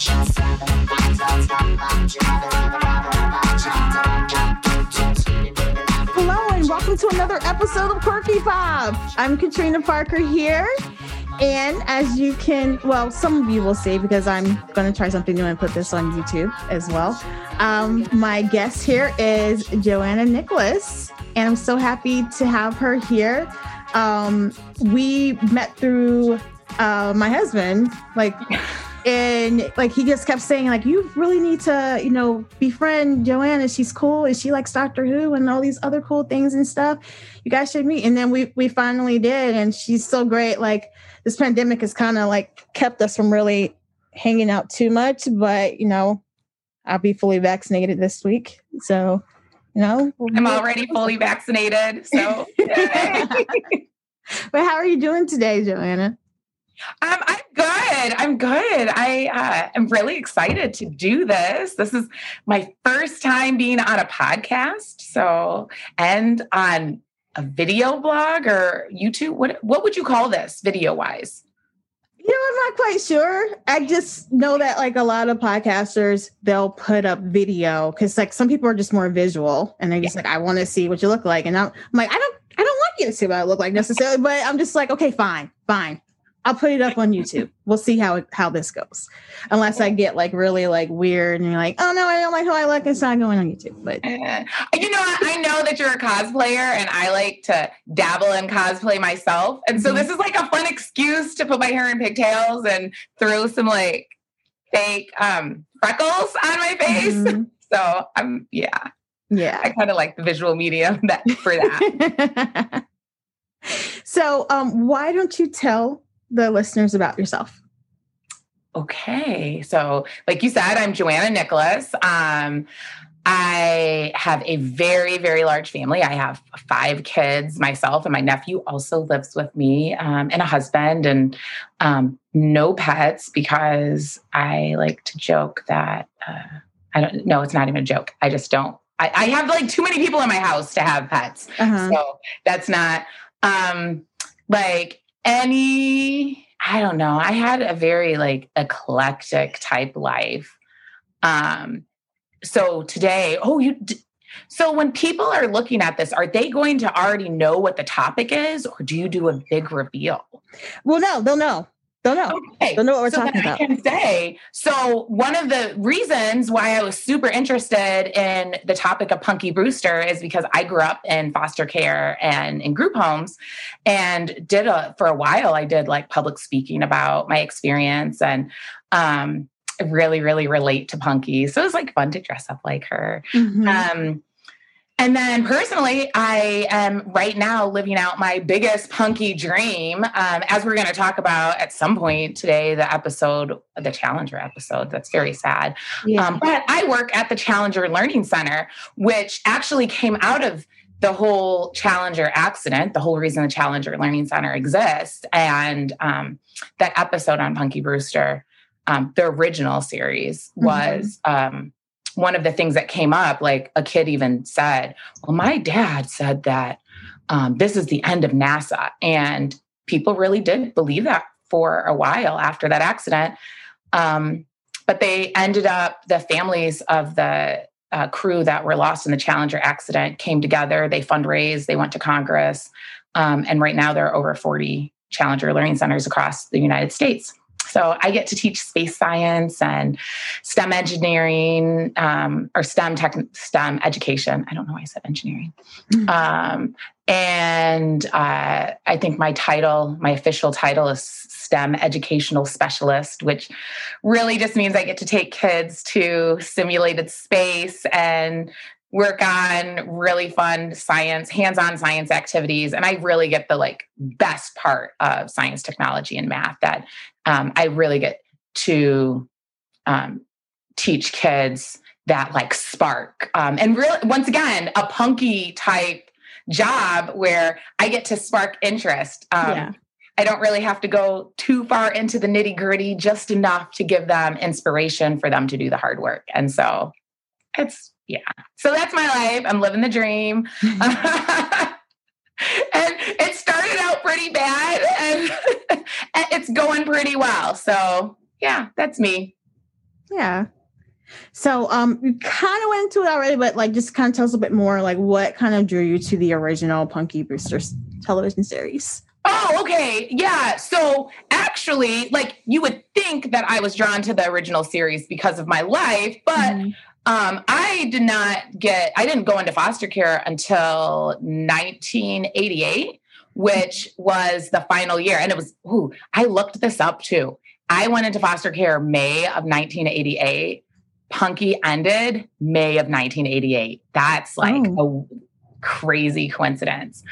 Hello and welcome to another episode of Quirky Pop. I'm Catrina Parker here. And as you can, well, some of you will see because I'm going to try something new and put this on YouTube as well. Um, my guest here is Joanna Nicholas, and I'm so happy to have her here. Um, we met through uh, my husband, like and like he just kept saying like you really need to you know befriend joanna she's cool and she likes doctor who and all these other cool things and stuff. You guys should meet. And then we we finally did and she's so great. Like this pandemic has kind of like kept us from really hanging out too much but you know i'll be fully vaccinated this week. So you know i'm already fully vaccinated so but how are you doing today joanna um, I'm good. I'm good. I uh, am really excited to do this. This is my first time being on a podcast, so and on a video blog or YouTube. What what would you call this video wise? You know, I'm not quite sure. I just know that like a lot of podcasters, they'll put up video because like some people are just more visual and they're just yeah. like, I want to see what you look like. And I'm, I'm like, I don't, I don't want you to see what I look like necessarily, but I'm just like, okay, fine, fine. I'll put it up on YouTube. We'll see how how this goes. Unless I get like really like weird and you're like, oh no, I don't like how I look. It's not going on YouTube. But uh, you know, I know that you're a cosplayer, and I like to dabble in cosplay myself. And so mm-hmm. this is like a fun excuse to put my hair in pigtails and throw some like fake um, freckles on my face. Mm-hmm. So I'm yeah, yeah. I kind of like the visual medium that for that. so um, why don't you tell the listeners about yourself? Okay. So, like you said, I'm Joanna Nicholas. Um, I have a very, very large family. I have five kids myself, and my nephew also lives with me, um, and a husband, and um, no pets because I like to joke that uh, I don't know. It's not even a joke. I just don't. I, I, have like too many people in my house to have pets, uh-huh. so that's not um, like any i don't know i had a very like eclectic type life. Um so today oh you d- so when people are looking at this are they going to already know what the topic is or do you do a big reveal? Well no they'll know don't know. Okay. Don't know what we're so talking about. I can say so. One of the reasons why I was super interested in the topic of Punky Brewster is because I grew up in foster care and in group homes, and did a for a while. I did like public speaking about my experience and. um really really relate to punky so it was like fun to dress up like her mm-hmm. um and then personally, I am right now living out my biggest punky dream. Um, as we're going to talk about at some point today, the episode, the Challenger episode, that's very sad. Yeah. Um, but I work at the Challenger Learning Center, which actually came out of the whole Challenger accident, the whole reason the Challenger Learning Center exists. And um, that episode on Punky Brewster, um, the original series, was. Mm-hmm one of the things that came up, like a kid even said, Well, my dad said that um, this is the end of NASA. And people really did believe that for a while after that accident. Um, but they ended up, the families of the uh, crew that were lost in the Challenger accident came together. They fundraised, they went to Congress. Um, and right now there are over 40 Challenger Learning Centers across the United States. So I get to teach space science and STEM engineering um, or STEM tech, STEM education. I don't know why I said engineering. Mm-hmm. Um, and uh, I think my title, my official title is STEM educational specialist, which really just means I get to take kids to simulated space and work on really fun science hands-on science activities and i really get the like best part of science technology and math that um, I really get to um, teach kids that like spark. Um, and really, once again, a punky type job where I get to spark interest. Um, yeah. I don't really have to go too far into the nitty gritty, just enough to give them inspiration for them to do the hard work. And so it's, yeah. So that's my life. I'm living the dream. and it started out pretty bad and, it's going pretty well. So, yeah, that's me. Yeah. So um you kind of went into it already, but like just kind of tell us a bit more like what kind of drew you to the original Punky Brewster's television series. Oh, okay. Yeah. So actually, like you would think that I was drawn to the original series because of my life, but mm-hmm. Um, I did not get, I didn't go into foster care until 1988, which was the final year. And it was, ooh, I looked this up too. I went into foster care May of 1988. Punky ended May of 1988. That's like oh. a crazy coincidence.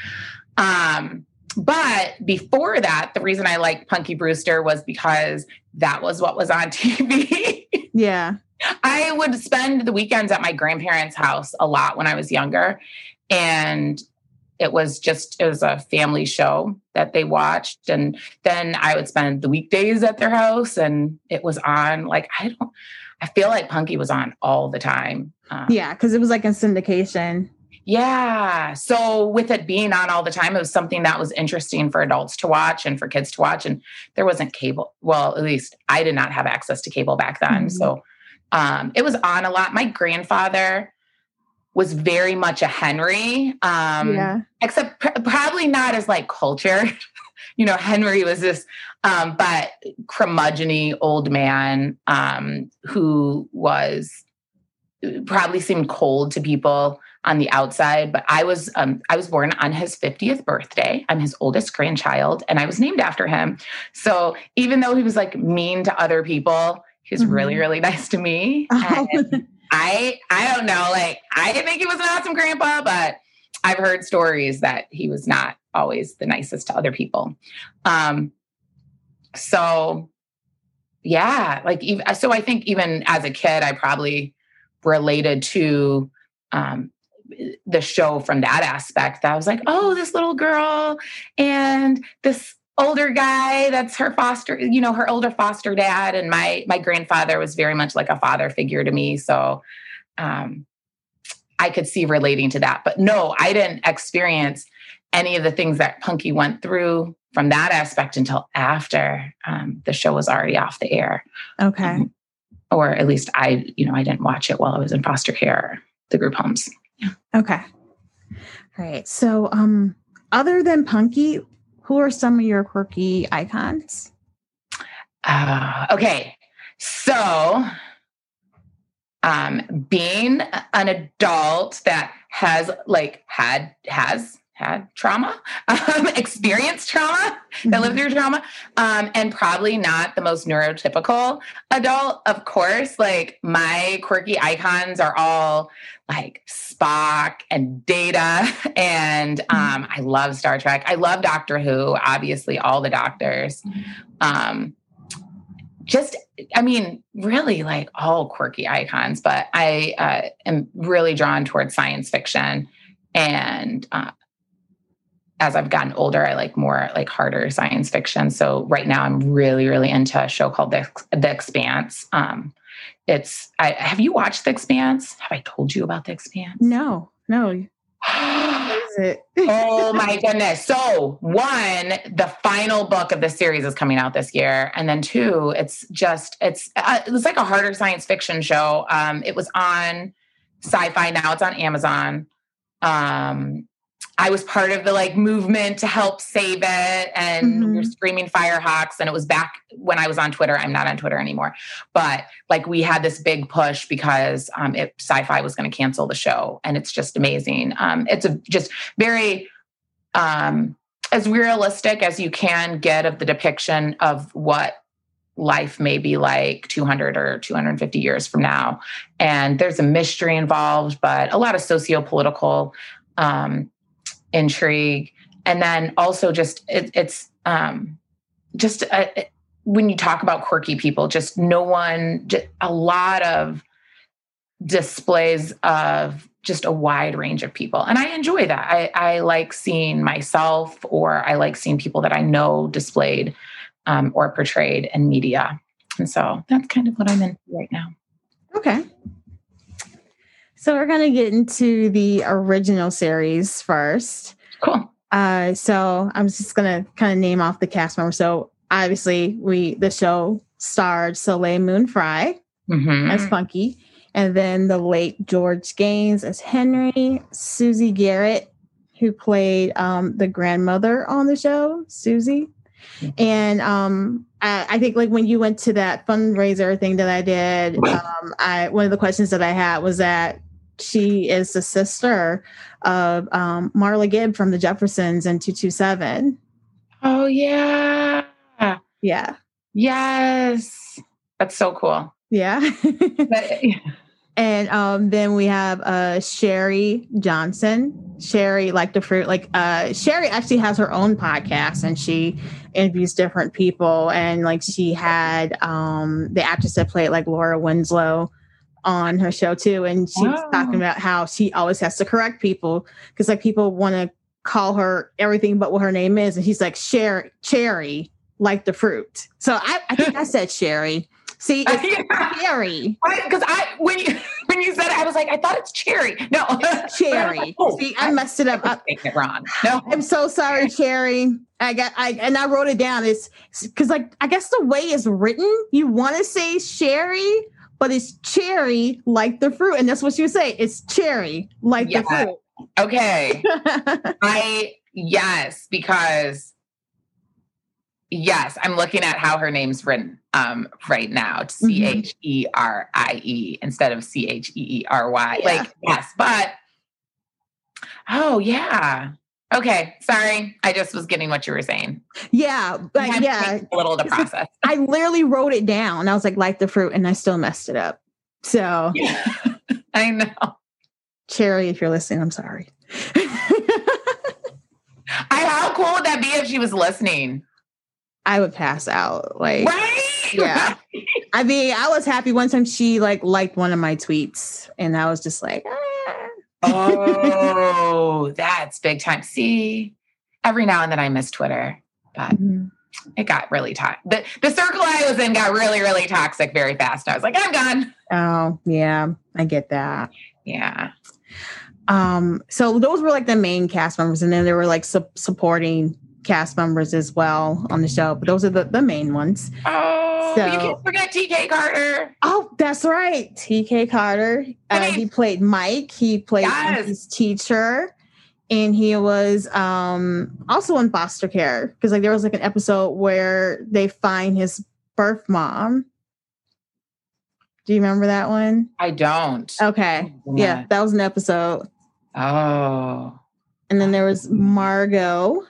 Um, but before that, the reason I liked Punky Brewster was because that was what was on TV. yeah. I would spend the weekends at my grandparents' house a lot when I was younger. And it was just, it was a family show that they watched. And then I would spend the weekdays at their house and it was on. Like, I don't, I feel like Punky was on all the time. Um, yeah. Cause it was like a syndication. Yeah. So with it being on all the time, it was something that was interesting for adults to watch and for kids to watch. And there wasn't cable. Well, at least I did not have access to cable back then. Mm-hmm. So um, it was on a lot. My grandfather was very much a Henry. Um, yeah. except pr- probably not as like cultured. you know, Henry was this um, but curmudgeony old man um, who was probably seemed cold to people on the outside, but I was um, I was born on his 50th birthday. I'm his oldest grandchild, and I was named after him. So even though he was like mean to other people, he was mm-hmm. really really nice to me. I I don't know, like I didn't think he was an awesome grandpa, but I've heard stories that he was not always the nicest to other people. Um, so yeah, like so I think even as a kid, I probably related to um, the show from that aspect. That I was like, oh, this little girl and this older guy that's her foster you know her older foster dad. And my my grandfather was very much like a father figure to me. So um i could see relating to that. But no i didn't experience any of the things that punky went through from that aspect until after um, the show was already off the air. Okay. Um, or at least i you know i didn't watch it while i was in foster care the group homes. Yeah Okay. All right. So, um, other than Punky, who are some of your quirky icons? Uh, okay. So, um, being an adult that has like had has had trauma, um, experienced trauma, mm-hmm. that lived mm-hmm. through trauma, um, and probably not the most neurotypical adult. Of course, like my quirky icons are all like Spock and Data, and mm-hmm. um, I love Star Trek. I love Doctor Who. Obviously, all the Doctors. Um, just i mean really like all quirky icons but i uh, am really drawn towards science fiction and uh, as I've gotten older, I like more like harder science fiction. So right now, I'm really, really into a show called The, the Expanse. Um, it's I, have you watched The Expanse? Have I told you about The Expanse? No, no. is it? oh my goodness! So one, the final book of the series is coming out this year, and then two, it's just it's uh, it's like a harder science fiction show. Um, it was on Syfy now; it's on Amazon. Um, I was part of the like movement to help save it and mm-hmm. we are screaming firehawks and it was back when I was on Twitter. I'm not on Twitter anymore. But like we had this big push because um, it, sci-fi was going to cancel the show and it's just amazing. Um, it's a, just very um, as realistic as you can get of the depiction of what life may be like 200 or 250 years from now. And there's a mystery involved, but a lot of socio-political um, intrigue. And then also just it, it's um just a, uh, when you talk about quirky people just no one just a lot of displays of just a wide range of people. And i enjoy that. I, I like seeing myself or i like seeing people that i know displayed um, or portrayed in media. And so that's kind of what i'm in right now. Okay so we're going to get into the original series first. Cool. Uh, so I'm just going to kind of name off the cast members. So obviously, we the show starred Soleil Moon Frye, Mhm. as Punky, and then the late George Gaynes as Henry, Susie Garrett, who played um, the grandmother on the show, Susie. And um, I, I think like when you went to that fundraiser thing that I did, um, I one of the questions that I had was that she is the sister of um, Marla Gibb from the Jeffersons and 227. Oh yeah. Yeah. Yes. That's so cool. Yeah. But- and um, then we have uh, Sherry Johnson. Sherry, like the fruit, like uh, Sherry actually has her own podcast and she interviews different people. And like she had um, the actress that played like Laura Winslow on her show too. And she was Wow. talking about how she always has to correct people because like people want to call her everything but what her name is. And she's like, Sherry, Cherry, like the fruit. So I, I think I said Sherry. See, I think it's Cherry. Because I when you when you said it, I was like, I thought it's cherry. No, it's Cherry. Oh, See, I messed it up. I, it wrong. No, I'm so sorry, Cherry. I got I and I wrote it down. It's because like I guess the way it's written, you want to say sherry, but it's cherry like the fruit, and that's what you say. It's cherry like Yeah. the fruit. okay. I yes, because yes, I'm looking at how her name's written um right now. Mm-hmm. C H E R I E instead of C H E E R Y. Like, yes, but oh yeah. Okay, sorry. I just was getting what you were saying. yeah, but yeah, a little to process. I literally wrote it down. I was like, like the fruit, and I still messed it up. So, I know. Cherry, if you're listening, I'm sorry. I how cool would that be if she was listening? I would pass out. Like, Right? Yeah. I mean, I was happy one time she like liked one of my tweets, and I was just like, ah. Oh, that's big time. See, every now and then I miss Twitter, but Mhm. it got really toxic. The, the circle I was in got really, really toxic very fast. I was like, I'm gone. oh yeah, I get that. Yeah. Um, so those were like the main cast members, and then there were like su- supporting cast members as well on the show. But those are the, the main ones. Oh, you can't forget TK Carter. Oh, that's right, TK Carter. Uh, he played Mike. He played Yes. his teacher, and he was um also in foster care because like there was like an episode where they find his birth mom. Do you remember that one? I don't. Okay, yeah, that was an episode. Oh, And then there was Margaux,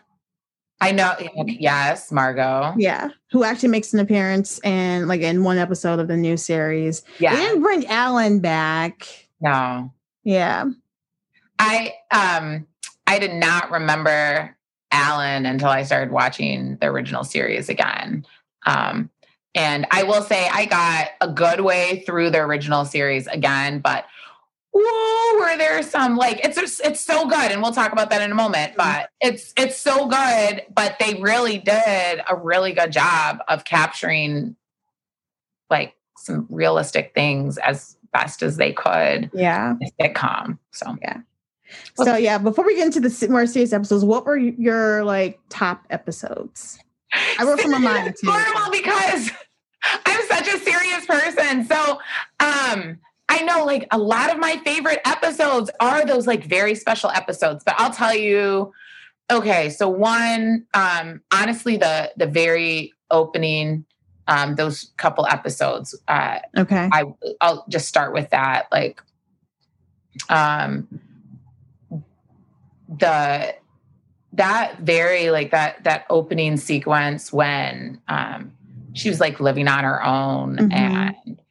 I know. Yes, Margaux. yeah, who actually makes an appearance in like in one episode of the new series. They Yeah. didn't bring Allen back. No. Yeah. I um I did not remember Allen until I started watching the original series again. Um and I will say I got a good way through the original series again, but whoa, were there some like it's just, it's so good, and we'll talk about that in a moment. But it's it's so good, but they really did a really good job of capturing like some realistic things as best as they could Yeah. sitcom. So yeah, So yeah, before we get into the more serious episodes, what were your like top episodes? I wrote from of mind too. horrible because I'm such a serious person. So um I know like a lot of my favorite episodes are those like very special episodes, but I'll tell you okay, so one um honestly the the very opening um those couple episodes uh Okay. I I'll just start with that. Like um the that very like that that opening sequence when um she was like living on her own Mhm. and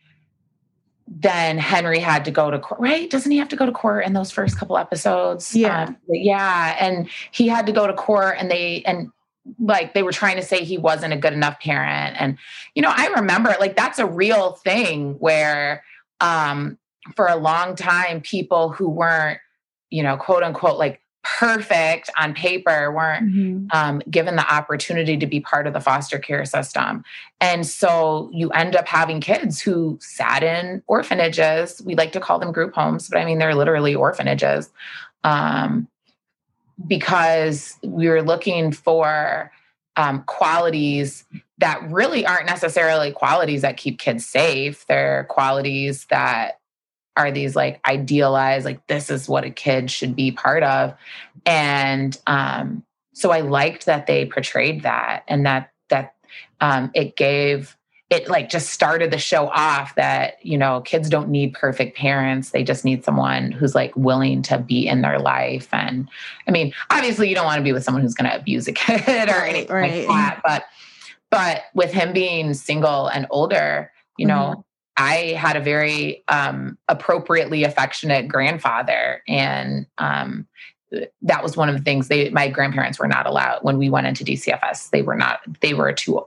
then Henry had to go to court, right? Doesn't he have to go to court in those first couple episodes? Yeah. Um, yeah. And he had to go to court and they, and like they were trying to say he wasn't a good enough parent. And, you know, I remember like that's a real thing where, um, for a long time, people who weren't, you know, quote unquote, like perfect on paper weren't Mhm. um, given the opportunity to be part of the foster care system. And so you end up having kids who sat in orphanages. We like to call them group homes, but I mean, they're literally orphanages um, because we were looking for um, qualities that really aren't necessarily qualities that keep kids safe. They're qualities that are these like idealized, like this is what a kid should be part of. And um, so I liked that they portrayed that and that that um, it gave it like just started the show off that you know kids don't need perfect parents they just need someone who's like willing to be in their life and i mean obviously you don't want to be with someone who's going to abuse a kid or anything right. like that but but with him being single and older you know mm-hmm. I had a very um, appropriately affectionate grandfather, and um, that was one of the things they my grandparents were not allowed when we went into DCFS. They were not. They were too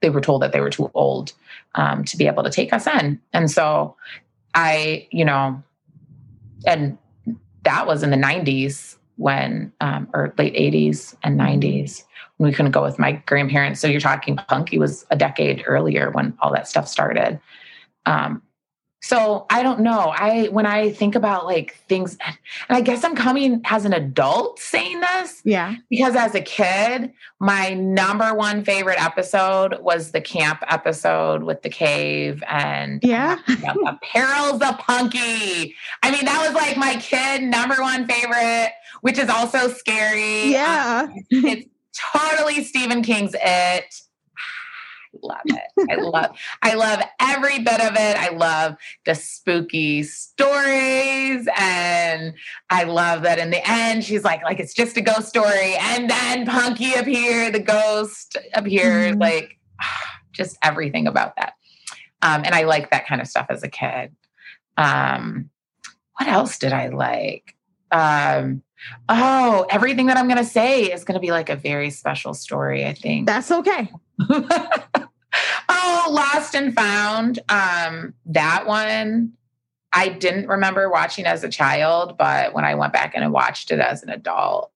they were told that they were too old um, to be able to take us in. And so I, you know, and that was in the 90s when, um, or late 80s and 90s when we couldn't go with my grandparents. So you're talking Punky was a decade earlier when all that stuff started. Um, so I don't know. I when I think about like things, and I guess I'm coming as an adult saying this. Yeah. Because as a kid, my number one favorite episode was the camp episode with the cave and yeah, the perils of Punky. I mean, that was like my kid number one favorite, which is also scary. Yeah. Um, it's totally Stephen King's It love it. I love I love every bit of it. I love the spooky stories and I love that in the end she's like like it's just a ghost story and then Punky appeared, the ghost appears mm-hmm. like just everything about that. Um, and I like that kind of stuff as a kid. Um, what else did I like? Um, oh, everything that I'm going to say is going to be like a very special story, I think. That's okay. oh, Lost and Found. Um, that one I didn't remember watching as a child, but when I went back and watched it as an adult,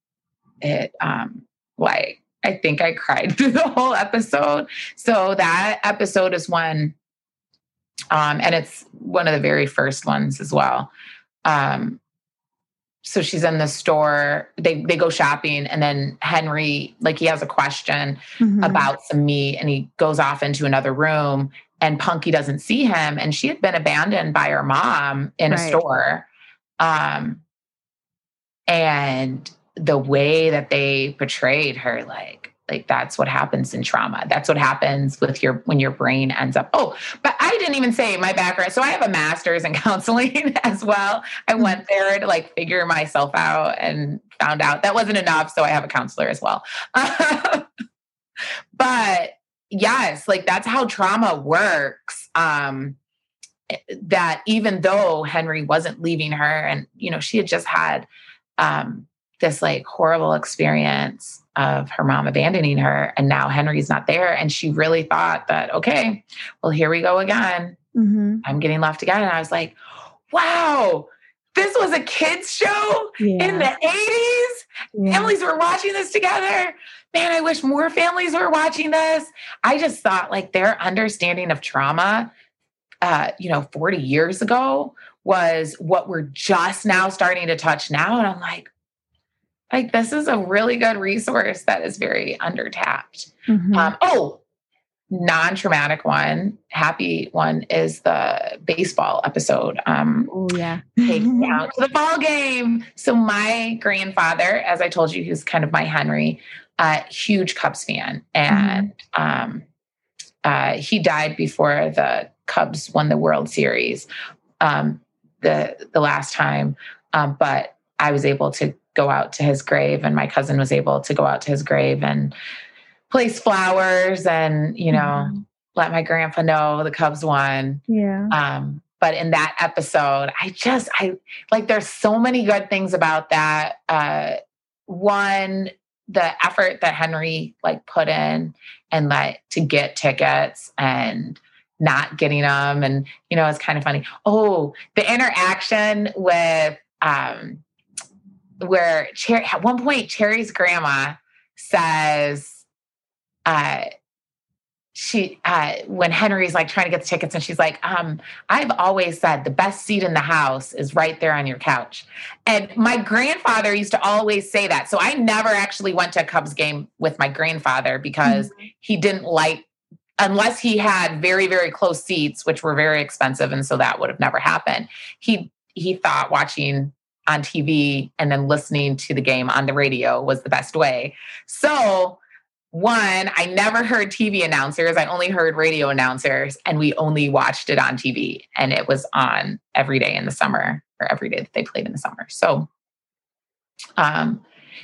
it um like I think I cried through the whole episode. So that episode is one um and it's one of the very first ones as well. Um so she's in the store they they go shopping and then henry like he has a question mm-hmm. about some meat and he goes off into another room and punky doesn't see him and she had been abandoned by her mom in right. a store um and the way that they portrayed her like like that's what happens in trauma. That's what happens with your when your brain ends up oh but i didn't even say my background. So i have a master's in counseling as well. I went mm-hmm. there to like figure myself out and found out that wasn't enough so i have a counselor as well. But yes like that's how trauma works um eh, that even though henry wasn't leaving her and you know she had just had um this like horrible experience of her mom abandoning her and now henry's not there and she really thought that okay well here we go again mm-hmm. i'm getting left again and i was like wow this was a kids show yeah. in the 80s yeah. families were watching this together man i wish more families were watching this i just thought like their understanding of trauma uh, you know 40 years ago was what we're just now starting to touch now and i'm like like this is a really good resource that is very undertapped. Mm-hmm. Um, oh, non-traumatic one, happy one is the baseball episode. Um, oh yeah, out to the ball game. So my grandfather, as I told you, he's kind of my Henry, uh, huge Cubs fan, and mm-hmm. um, uh, he died before the Cubs won the World Series um, the the last time. Um, but I was able to go out to his grave and my cousin was able to go out to his grave and place flowers and you know mm-hmm. let my grandpa know the cubs won. Yeah. Um but in that episode i just i like there's so many good things about that. Uh one the effort that henry like put in and like to get tickets and not getting them and you know it's kind of funny. Oh the interaction with um where Cherry, at one point, Cherry's grandma says, uh, she uh, when Henry's like trying to get the tickets and she's like, um, I've always said the best seat in the house is right there on your couch. And my grandfather used to always say that. So I never actually went to a Cubs game with my grandfather because mm-hmm. he didn't like unless he had very very close seats which were very expensive and so that would have never happened he he thought watching on tv and then listening to the game on the radio was the best way so one i never heard tv announcers i only heard radio announcers and we only watched it on tv and it was on every day in the summer or every day that they played in the summer so um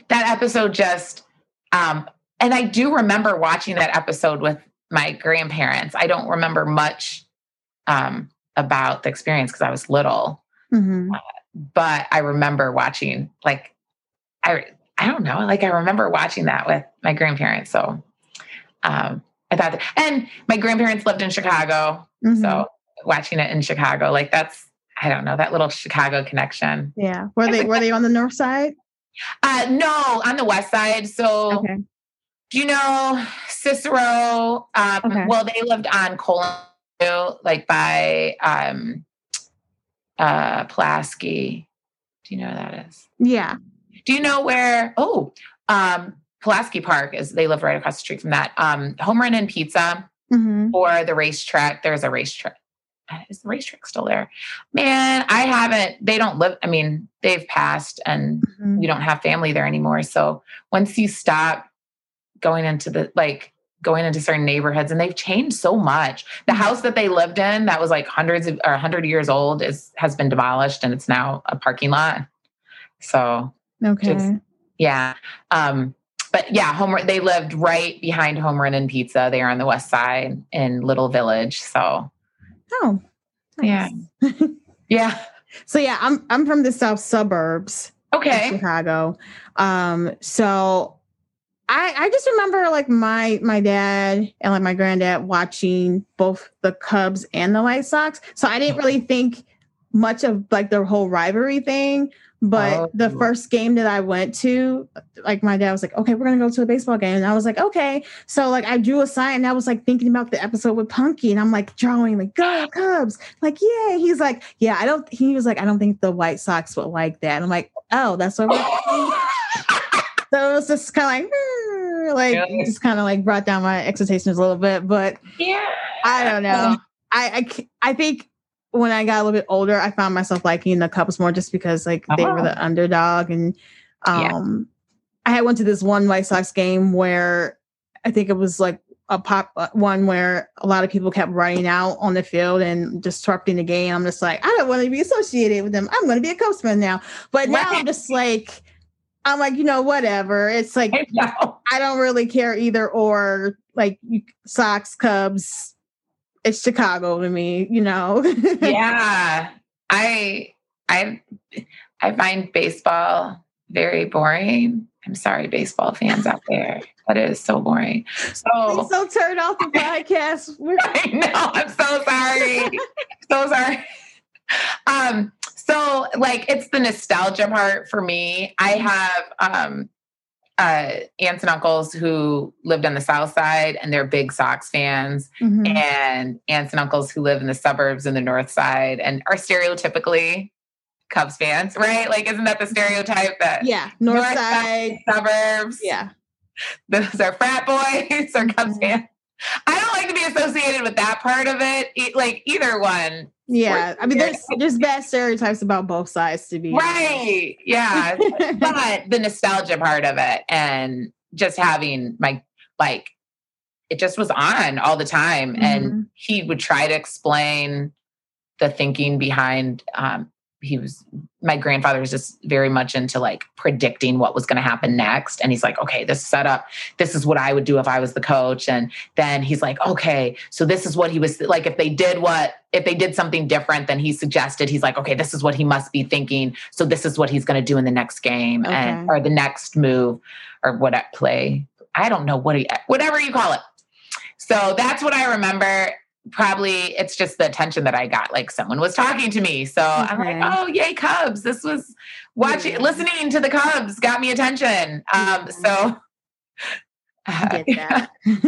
that episode just um and i do remember watching that episode with my grandparents. I don't remember much um, about the experience because I was little, mm-hmm. uh, but I remember watching like I I don't know like I remember watching that with my grandparents. So um, I thought, that, and my grandparents lived in Chicago, mm-hmm. so watching it in Chicago like that's I don't know that little Chicago connection. Yeah, were they were they on the north side? Uh, no, on the west side. So. Okay do you know Cicero? Um, okay. Well, they lived on Kolin, like by um, uh, Pulaski. Do you know where that is? Yeah. Do you know where? Oh, um, Pulaski Park is. They live right across the street from that. Um, Home Run Inn Pizza mm-hmm. or the racetrack. There's a racetrack. Is the racetrack still there? Man, I haven't. They don't live. I mean, they've passed, and mm-hmm. we don't have family there anymore. So once you stop going into the like going into certain neighborhoods and they've changed so much. The mm-hmm. house that they lived in that was like hundreds of or 100 years old is has been demolished and it's now a parking lot. So okay. Just, yeah. Um but yeah, home they lived right behind Home Run Inn Pizza. They are on the west side in Little Village. So Oh. Nice. Yeah. yeah. So yeah, I'm I'm from the south suburbs. Okay. Chicago. Um so I, I just remember like my my dad and like my granddad watching both the Cubs and the White Sox. So I didn't really think much of like the whole rivalry thing. But oh, the first game that I went to, like my dad was like, okay, we're gonna go to a baseball game. And I was like, okay. So like I drew a sign and I was like thinking about the episode with Punky and I'm like drawing like go Cubs. Like, yeah. He's like, yeah, I don't he was like, I don't think the White Sox would like that. And I'm like, oh, that's what so it was just kind of like, hmm, like yeah. just kind of like brought down my expectations a little bit. But yeah, I don't know. I, I I think when I got a little bit older, I found myself liking the Cubs more just because like they were the oh. underdog, and um, yeah. I had went to this one White Sox game where I think it was like a pop uh, one where a lot of people kept running out on the field and disrupting the game. I'm just like, I don't want to be associated with them. I'm going to be a Cubs fan now. But now I'm just like, I'm like, you know, whatever. It's like I, I don't really care either or like Sox, Cubs. It's Chicago to me, you know. yeah. I I I find baseball very boring. I'm sorry, baseball fans out there, but it is so boring. So so turn off the podcast. I know. I'm so sorry. so sorry. Um, so like it's the nostalgia part for me. I have um uh, aunts and uncles who lived on the south side and they're big Sox fans, mm-hmm. and aunts and uncles who live in the suburbs in the north side and are stereotypically Cubs fans, right? Like, isn't that the stereotype that yeah, north, north side, side, suburbs, yeah, those are frat boys or Cubs mm-hmm. fans. I don't like to be associated with that part of it. Like either one yeah, I mean, there's there's bad stereotypes about both sides to be right. Yeah, but the nostalgia part of it, and just having my like, it just was on all the time, mm-hmm. and he would try to explain the thinking behind um, he was my grandfather was just very much into like predicting what was going to happen next. And he's like okay this set up this is what i would do if i was the coach. And then he's like okay so this is what he was like if they did what if they did something different than he suggested he's like okay this is what he must be thinking. So this is what he's going to do in the next game okay. and or the next move or what at play. I don't know what he whatever you call it. So that's what i remember probably it's just the attention that I got. Like someone was talking to me. So okay. I'm like, oh yay, Cubs. This was watching yeah. listening to the Cubs got me attention. Um so uh, yeah.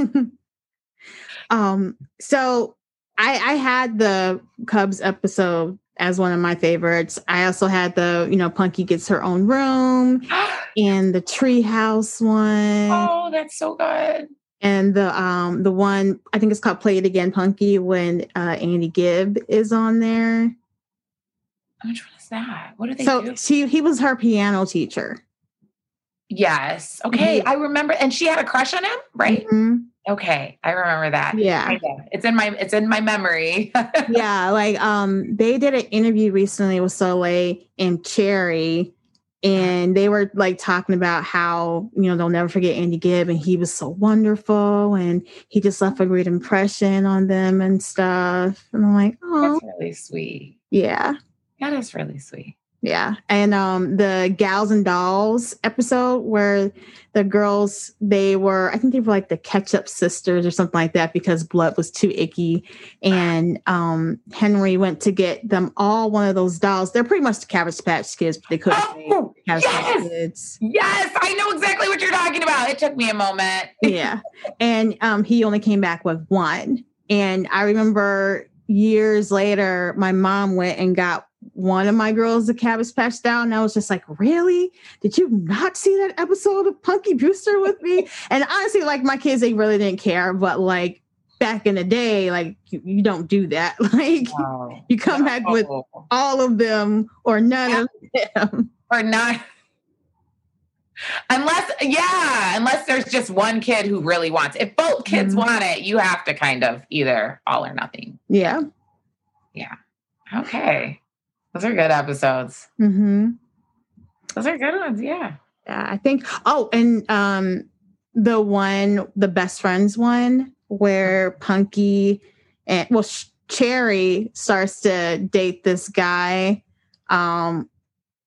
um so I I had the Cubs episode as one of my favorites. I also had the, you know, Punky gets her own room and the treehouse one. Oh, that's so good. And the um the one I think it's called Play It Again Punky when uh Andy Gibb is on there. Which one is that? What do they So do? she he was her piano teacher. Yes. Okay. Mhm. I remember and she had a crush on him, right? Mhm. Okay. I remember that. Yeah. It's in my it's in my memory. yeah, like um they did an interview recently with Soleil and Cherry and they were like talking about how you know they'll never forget Andy Gibb and he was so wonderful and he just left a great impression on them and stuff. And I'm like, oh That's really sweet. yeah. That is really sweet. Yeah. And um the Gals and Dolls episode where the girls they were I think they were like the ketchup sisters or something like that because blood was too icky. And um Henry went to get them all one of those dolls. They're pretty much the Cabbage Patch kids, but they couldn't Oh, yes! kids. Yes, I know exactly what you're talking about. It took me a moment. yeah. And um, he only came back with one. And I remember years later, my mom went and got one of my girls a cabbage patch down. And I was just like, really? Did you not see that episode of Punky Brewster with me? And honestly, like my kids, they really didn't care. But like back in the day, like you, you don't do that. Like Wow. you come back with all of them or none of them. or not unless yeah unless there's just one kid who really wants if both kids Mhm. want it you have to kind of either all or nothing yeah Yeah. okay those are good episodes Mm-hmm. those are good ones yeah Yeah, I think. Oh, and um, the one, the best friends one, where Punky and well, Cherry starts to date this guy, um,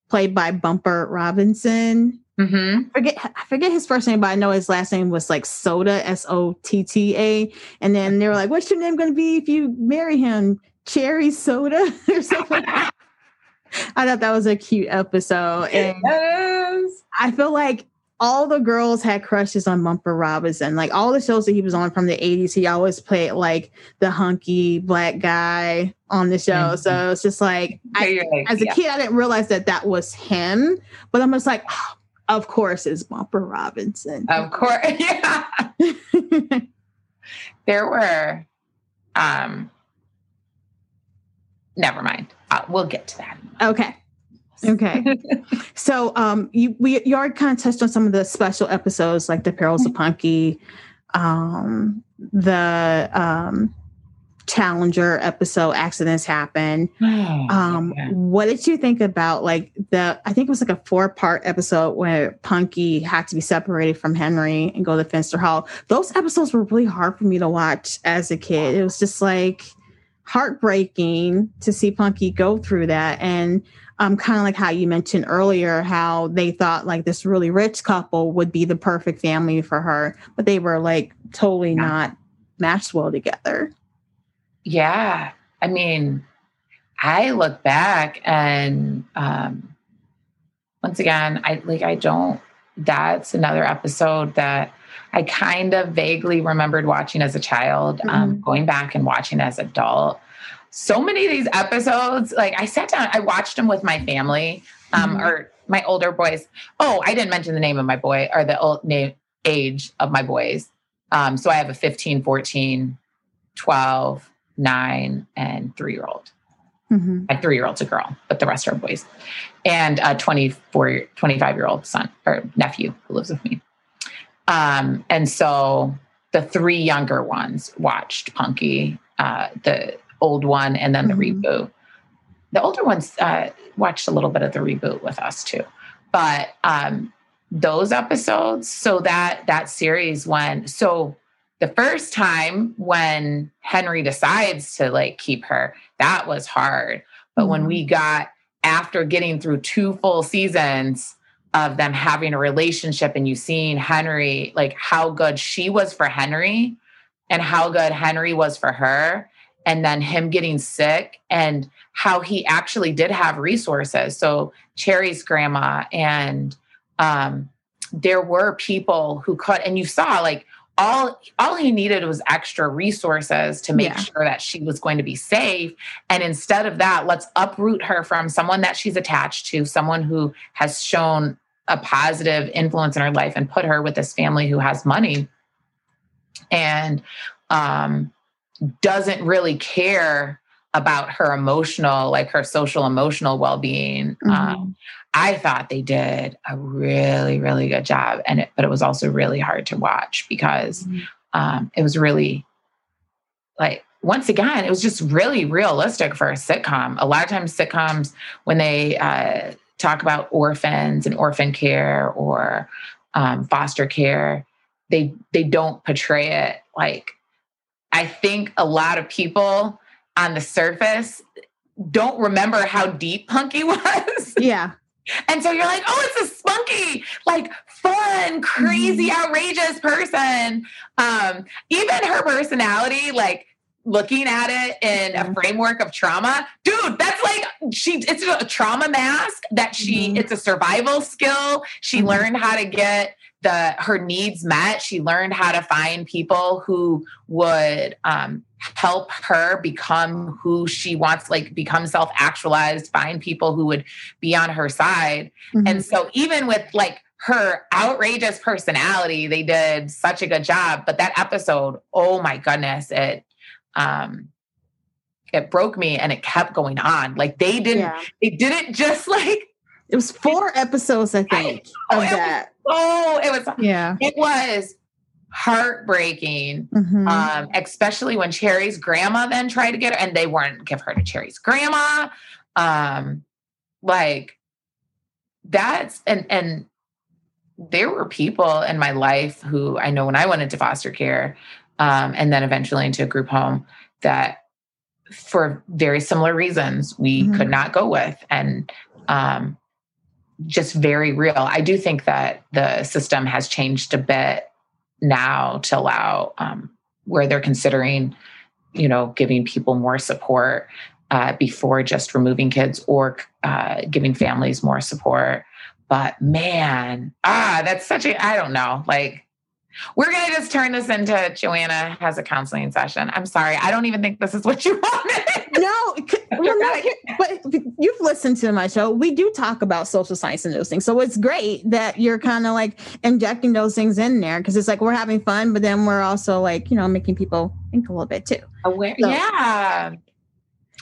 played by Bumper Robinson. mm-hmm. Forget I forget his first name, but I know his last name was like Soda, S O T T A. And then they were like, "What's your name going to be if you marry him?" Cherry Soda or something. I thought that was a cute episode, and yes. I feel like all the girls had crushes on Bumper Robinson. Like all the shows that he was on from the 80s, he always played like the hunky black guy on the show. Mhm. So it's just like, I, like, as a yeah. kid, I didn't realize that that was him. But I'm just like, "Oh, of course, it's Bumper Robinson. of course yeah there were um never mind uh, we'll get to that okay. Okay. So um you we you already kind of touched on some of the special episodes like the perils of Punky, um the um Challenger episode accidents happen. Um Yeah. what did you think about like the I think it was like a four part episode where Punky had to be separated from Henry and go to Fenster Hall. Those episodes were really hard for me to watch as a kid. It was just like heartbreaking to see Punky go through that and um, kind of like how you mentioned earlier, how they thought like this really rich couple would be the perfect family for her, but they were like totally Yeah. not matched well together. Yeah. I mean, I look back and um once again, I like I don't that's another episode that I kind of vaguely remembered watching as a child, um, going back and watching as adult. So many of these episodes, like I sat down, I watched them with my family, um, Mhm. or my older boys. Oh, I didn't mention the name of my boy or the old name age of my boys. Um, so I have a 15, 14, 12, 9, and three year old. Mhm. My three year old's a girl, but the rest are boys. And a 24, 25 year old son or nephew who lives with me. Um, and so the three younger ones watched Punky, uh, the old one, and then the Mhm. reboot. The older ones uh, watched a little bit of the reboot with us too. But um, those episodes, so that that series when so the first time when Henry decides to like keep her, that was hard. But when Mhm. we got after getting through two full seasons of them having a relationship and you seeing Henry, like how good she was for Henry and how good Henry was for her, and then him getting sick and how he actually did have resources. So Cherry's grandma and um there were people who could and you saw like all all he needed was extra resources to make Yeah. sure that she was going to be safe and instead of that let's uproot her from someone that she's attached to someone who has shown a positive influence in her life and put her with this family who has money and um, doesn't really care about her emotional, like her social emotional well being. Mm-hmm. Um, I thought they did a really, really good job, and it, but it was also really hard to watch because mm-hmm. um, it was really like once again, it was just really realistic for a sitcom. A lot of times, sitcoms when they uh, talk about orphans and orphan care or um, foster care, they they don't portray it like. I think a lot of people on the surface don't remember how deep Punky was. Yeah. And so you're like, oh, it's a spunky, like fun, crazy, mm-hmm. outrageous person. Um, even her personality, like looking at it in a framework of trauma, dude, that's like she it's a trauma mask that she mm-hmm. it's a survival skill. She mm-hmm. learned how to get the her needs met. She learned how to find people who would um, help her become who she wants, like become self actualized, find people who would be on her side. Mm-hmm. And so, even with like her outrageous personality, they did such a good job. But that episode, oh my goodness, it, um, it broke me and it kept going on. Like they didn't, yeah. they didn't just like it was four episodes, I think, I, of that. Oh, it was yeah. It was heartbreaking. Mm-hmm. Um, especially when Cherie's grandma then tried to get her, and they weren't give her to Cherie's grandma. Um, like that's and and there were people in my life who I know when I went into foster care, um, and then eventually into a group home that for very similar reasons we mm-hmm. could not go with and um, just very real i do think that the system has changed a bit now to allow um, where they're considering, you know, giving people more support uh, before just removing kids or uh, giving families more support. But man, ah, that's such a, I don't know, like, we're going to just turn this into Joanna has a counseling session. I'm sorry. I don't even think this is what you wanted. No, well, no but you've listened to my show. We do talk about social science and those things. So it's great that you're kind of like injecting those things in there because it's like we're having fun, but then we're also like, you know, making people think a little bit too. Aware. So, yeah.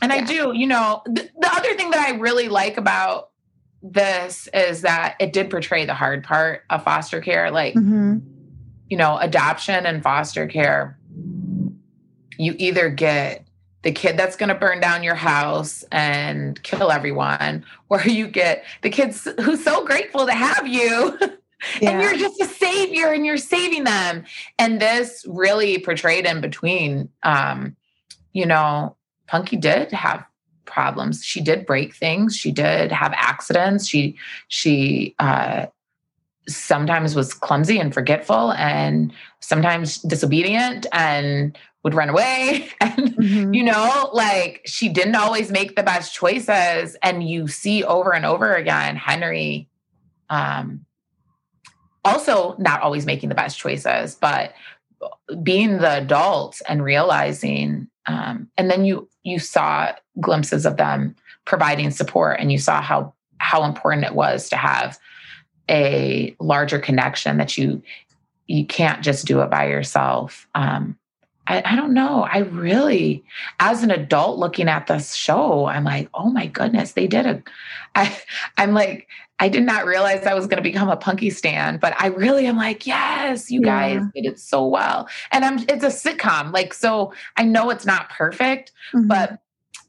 And yeah. I do, you know, th- the other thing that I really like about this is that it did portray the hard part of foster care. Like, mm-hmm you know, adoption and foster care, you either get the kid that's going to burn down your house and kill everyone, or you get the kids who's so grateful to have you. Yeah. and you're just a savior and you're saving them. And this really portrayed in between, um, you know, Punky did have problems. She did break things. She did have accidents. She, she, uh, sometimes was clumsy and forgetful and sometimes disobedient and would run away and mm-hmm. you know like she didn't always make the best choices and you see over and over again henry um also not always making the best choices but being the adult and realizing um and then you you saw glimpses of them providing support and you saw how how important it was to have a larger connection that you you can't just do it by yourself. Um, I, I, don't know. I really, as an adult looking at this show, I'm like, oh my goodness, they did a. I, I'm like, I did not realize I was going to become a punky stand, but I really am like, yes, you yeah. guys did it so well. And I'm, it's a sitcom, like, so I know it's not perfect, mm-hmm. but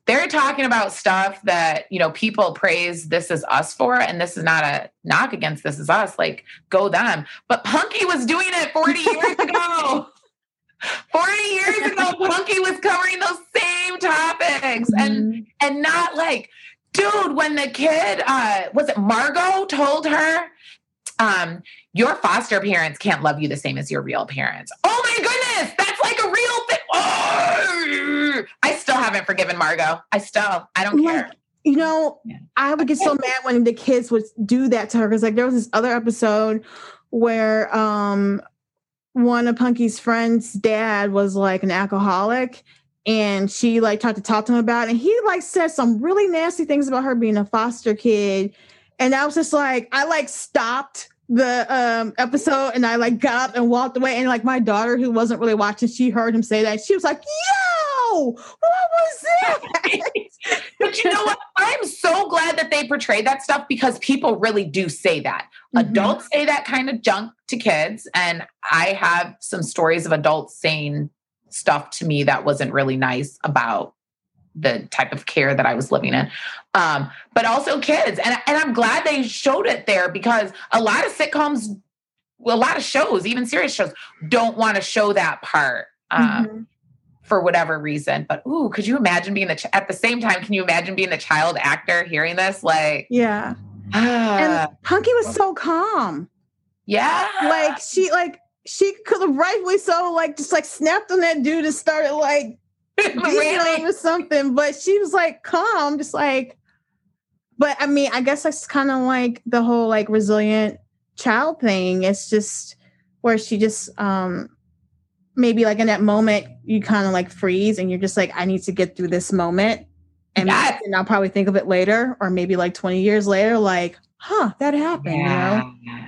they're talking about stuff that you know people praise this is us for and this is not a knock against this is us like go them. But punky was doing it 40 years ago. 40 years ago punky was covering those same topics. Mm-hmm. and and not like dude when the kid uh was it Margaux told her um your foster parents can't love you the same as your real parents. Oh my goodness that's like a real thing. Oh, i still haven't forgiven Margaux i still i don't like, care you know yeah. i would get so mad when the kids would do that to her because like there was this other episode where um one of punky's friends dad was like an alcoholic and she like tried to talk to him about it and he like said some really nasty things about her being a foster kid and I was just like, I like stopped the um episode and I like got up and walked away and like my daughter who wasn't really watching, she heard him say that. She was like, what was that? but you know what? I'm so glad that they portrayed that stuff because people really do say that. Mm-hmm. Adults say that kind of junk to kids. And I have some stories of adults saying stuff to me that wasn't really nice about the type of care that I was living in. Um, but also kids. And, and I'm glad they showed it there because a lot of sitcoms, a lot of shows, even serious shows, don't want to show that part. Um, mm-hmm. For whatever reason, but ooh, could you imagine being a ch- at the same time? Can you imagine being a child actor hearing this? Like, yeah, and Punky was so calm. Yeah, like she like she could have rightfully so like just like snapped on that dude and started like really? or something, but she was like calm, just like. But I mean, I guess that's kind of like the whole like resilient child thing. It's just where she just um maybe like in that moment you kind of like freeze and you're just like, I need to get through this moment. And, yes. and I'll probably think of it later, or maybe like 20 years later, like, huh, that happened, yeah. you know?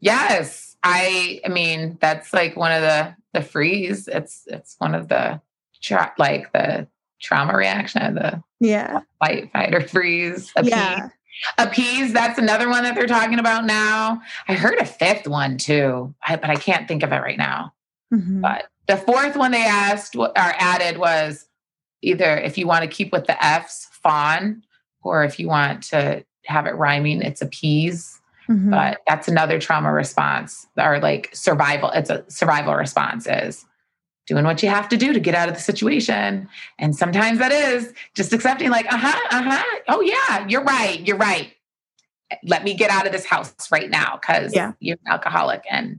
Yes. I I mean, that's like one of the the freeze. It's it's one of the tra- like the trauma reaction, the yeah fight, fight, or freeze, appease. Yeah. Appease, that's another one that they're talking about now. I heard a fifth one too, but I can't think of it right now. Mm-hmm. But the fourth one they asked or added was either if you want to keep with the F's, fawn, or if you want to have it rhyming, it's appease. Mm-hmm. But that's another trauma response or like survival. It's a survival response is doing what you have to do to get out of the situation. And sometimes that is just accepting, like, uh huh, uh huh. Oh, yeah, you're right. You're right. Let me get out of this house right now because yeah. you're an alcoholic and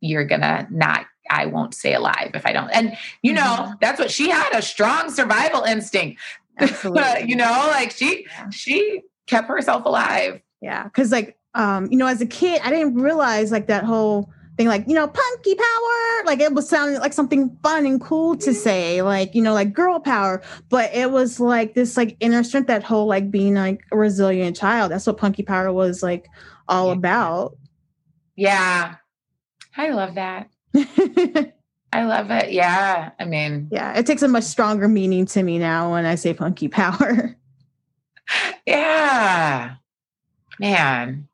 you're to not, I won't stay alive if I don't. And, you know, mm-hmm. that's what she had a strong survival instinct. you know, like she, yeah. she kept herself alive. Yeah. Cause like, um, you know, as a kid, I didn't realize like that whole, thing like you know punky power like it was sounding like something fun and cool to say like you know like girl power but it was like this like inner strength that whole like being like a resilient child that's what punky power was like all about yeah i love that. I love it. Yeah i mean yeah it takes a much stronger meaning to me now when i say punky power. Yeah. Man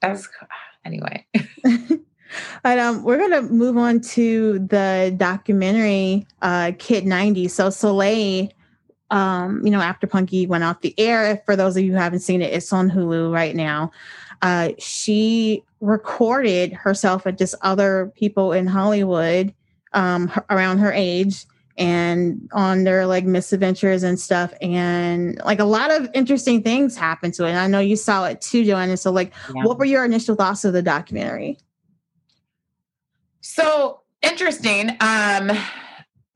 that's anyway. But um, we're gonna move on to the documentary uh, Kid 90. So Soleil, um, you know, after Punky went off the air, for those of you who haven't seen it, it's on Hulu right now. Uh, she recorded herself and just other people in Hollywood um, around her age and on their like misadventures and stuff and like a lot of interesting things happened to it and i know you saw it too joanna so like yeah. what were your initial thoughts of the documentary so interesting. Um,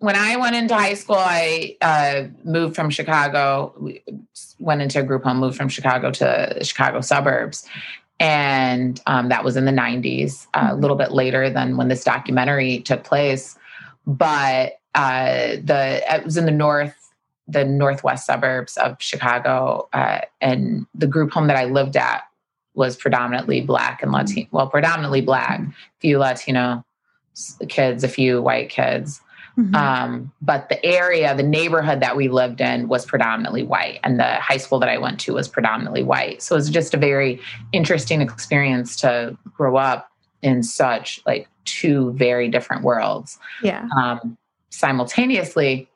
when I went into high school, I uh, moved from Chicago, went into a group home, moved from Chicago to Chicago suburbs. And um, that was in the 90s, uh, mm-hmm. a little bit later than when this documentary took place. But uh, the it was in the north, the northwest suburbs of Chicago, uh, and the group home that I lived at was predominantly black and Latino. Well, predominantly black, a few Latino kids, a few white kids. Mm-hmm. Um, but the area, the neighborhood that we lived in was predominantly white, and the high school that I went to was predominantly white. So it was just a very interesting experience to grow up in such like two very different worlds. Yeah. Um, simultaneously.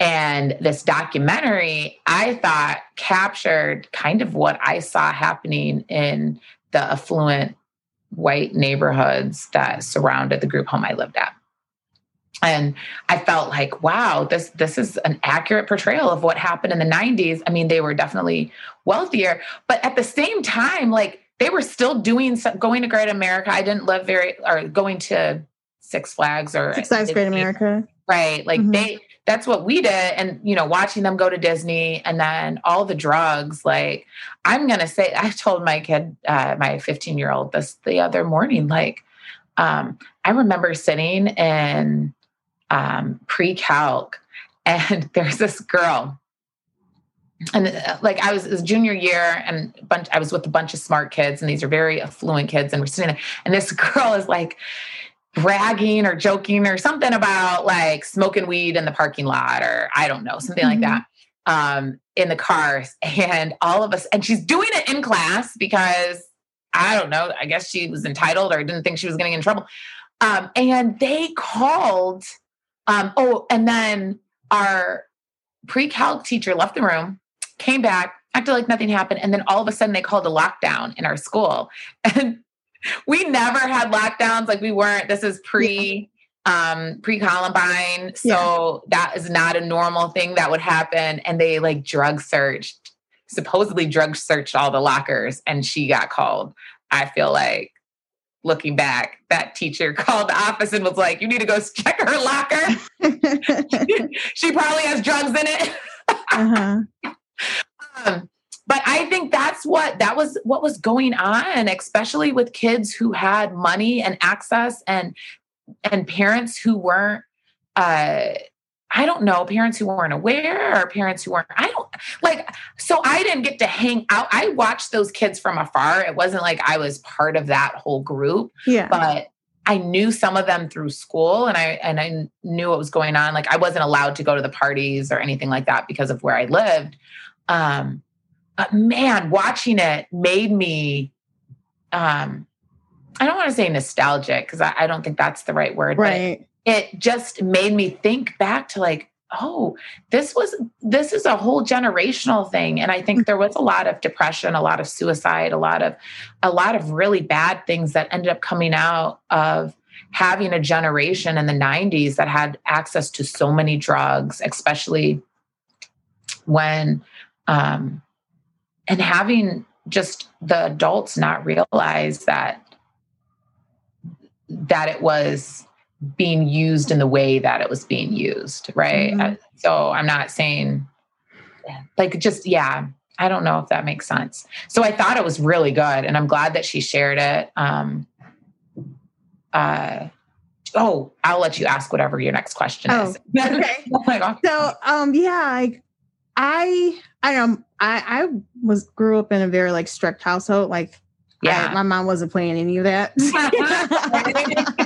And this documentary, I thought, captured kind of what I saw happening in the affluent white neighborhoods that surrounded the group home I lived at. And I felt like, wow, this this is an accurate portrayal of what happened in the 90s. I mean, they were definitely wealthier, but at the same time, like they were still doing some, going to Great America. I didn't live very or going to Six Flags or Six Flags Great America. Right. Like mm-hmm. they that's what we did and you know watching them go to disney and then all the drugs like i'm gonna say i told my kid uh, my 15 year old this the other morning like um, i remember sitting in um, pre-calc and there's this girl and uh, like I was, was junior year and bunch, I was with a bunch of smart kids and these are very affluent kids and we're sitting there and this girl is like bragging or joking or something about like smoking weed in the parking lot or I don't know, something mm-hmm. like that um, in the cars. And all of us, and she's doing it in class because I don't know, I guess she was entitled or didn't think she was getting in trouble. Um, and they called, um, oh, and then our pre-calc teacher left the room, came back, acted like nothing happened, and then all of a sudden they called a lockdown in our school. And we never had lockdowns, like we weren't, this is pre um pre-columbine so yeah. that is not a normal thing that would happen and they like drug searched supposedly drug searched all the lockers and she got called i feel like looking back that teacher called the office and was like you need to go check her locker she probably has drugs in it uh-huh. um, but i think that's what that was what was going on especially with kids who had money and access and and parents who weren't uh I don't know, parents who weren't aware or parents who weren't, I don't like, so I didn't get to hang out. I watched those kids from afar. It wasn't like I was part of that whole group. Yeah. But I knew some of them through school and I and I knew what was going on. Like I wasn't allowed to go to the parties or anything like that because of where I lived. Um, but man, watching it made me um I don't want to say nostalgic because I, I, don't think that's the right word. Right. It just made me think back to like, oh, this was this is a whole generational thing. And I think mm. there was a lot of depression, a lot of suicide, a lot of a lot of really bad things that ended up coming out of having a generation in the 90s that had access to so many drugs, especially when um and having just the adults not realize that that it was being used in the way that it was being used, right? Mm-hmm. So I'm not saying like just yeah, I don't know if that makes sense. So I thought it was really good and I'm glad that she shared it. Um uh oh, I'll let you ask whatever your next question oh, is. Okay. so um yeah, I I I don't I I was grew up in a very like strict household like yeah. I, my mom wasn't playing any of that.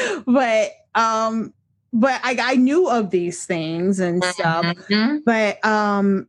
but um but I, I knew of these things and stuff. Mm-hmm. But um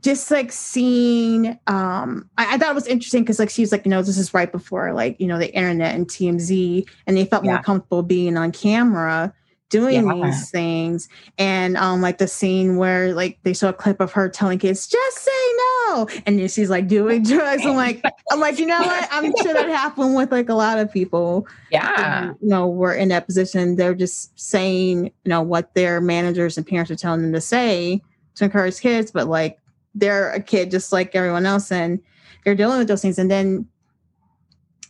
just like seeing um I, I thought it was interesting because like she was like, you know, this is right before like, you know, the internet and TMZ and they felt yeah. more comfortable being on camera doing yeah. these things. And um like the scene where like they saw a clip of her telling kids just say no. And then she's like doing drugs. I'm like i'm like you know what? I'm sure that happened with like a lot of people. Yeah. who, you know were in that position. They're just saying you know what their managers and parents are telling them to say to encourage kids. But like they're a kid just like everyone else and they're dealing with those things. And then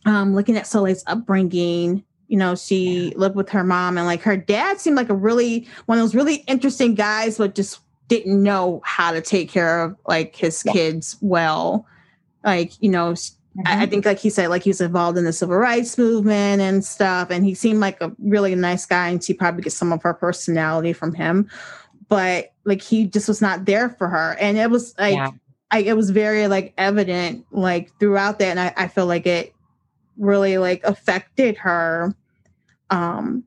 um looking at soleil's upbringing you know, she lived with her mom and like her dad seemed like a really one of those really interesting guys, but just didn't know how to take care of like his yeah. kids well. Like, you know, mm-hmm. I, I, mm-hmm. think like he said, like he was involved in the civil rights movement and stuff. And he seemed like a really nice guy and she probably gets some of her personality from him. But like he just was not there for her. And it was like yeah. I, it was very like evident like throughout that. And I, I feel like it really like affected her um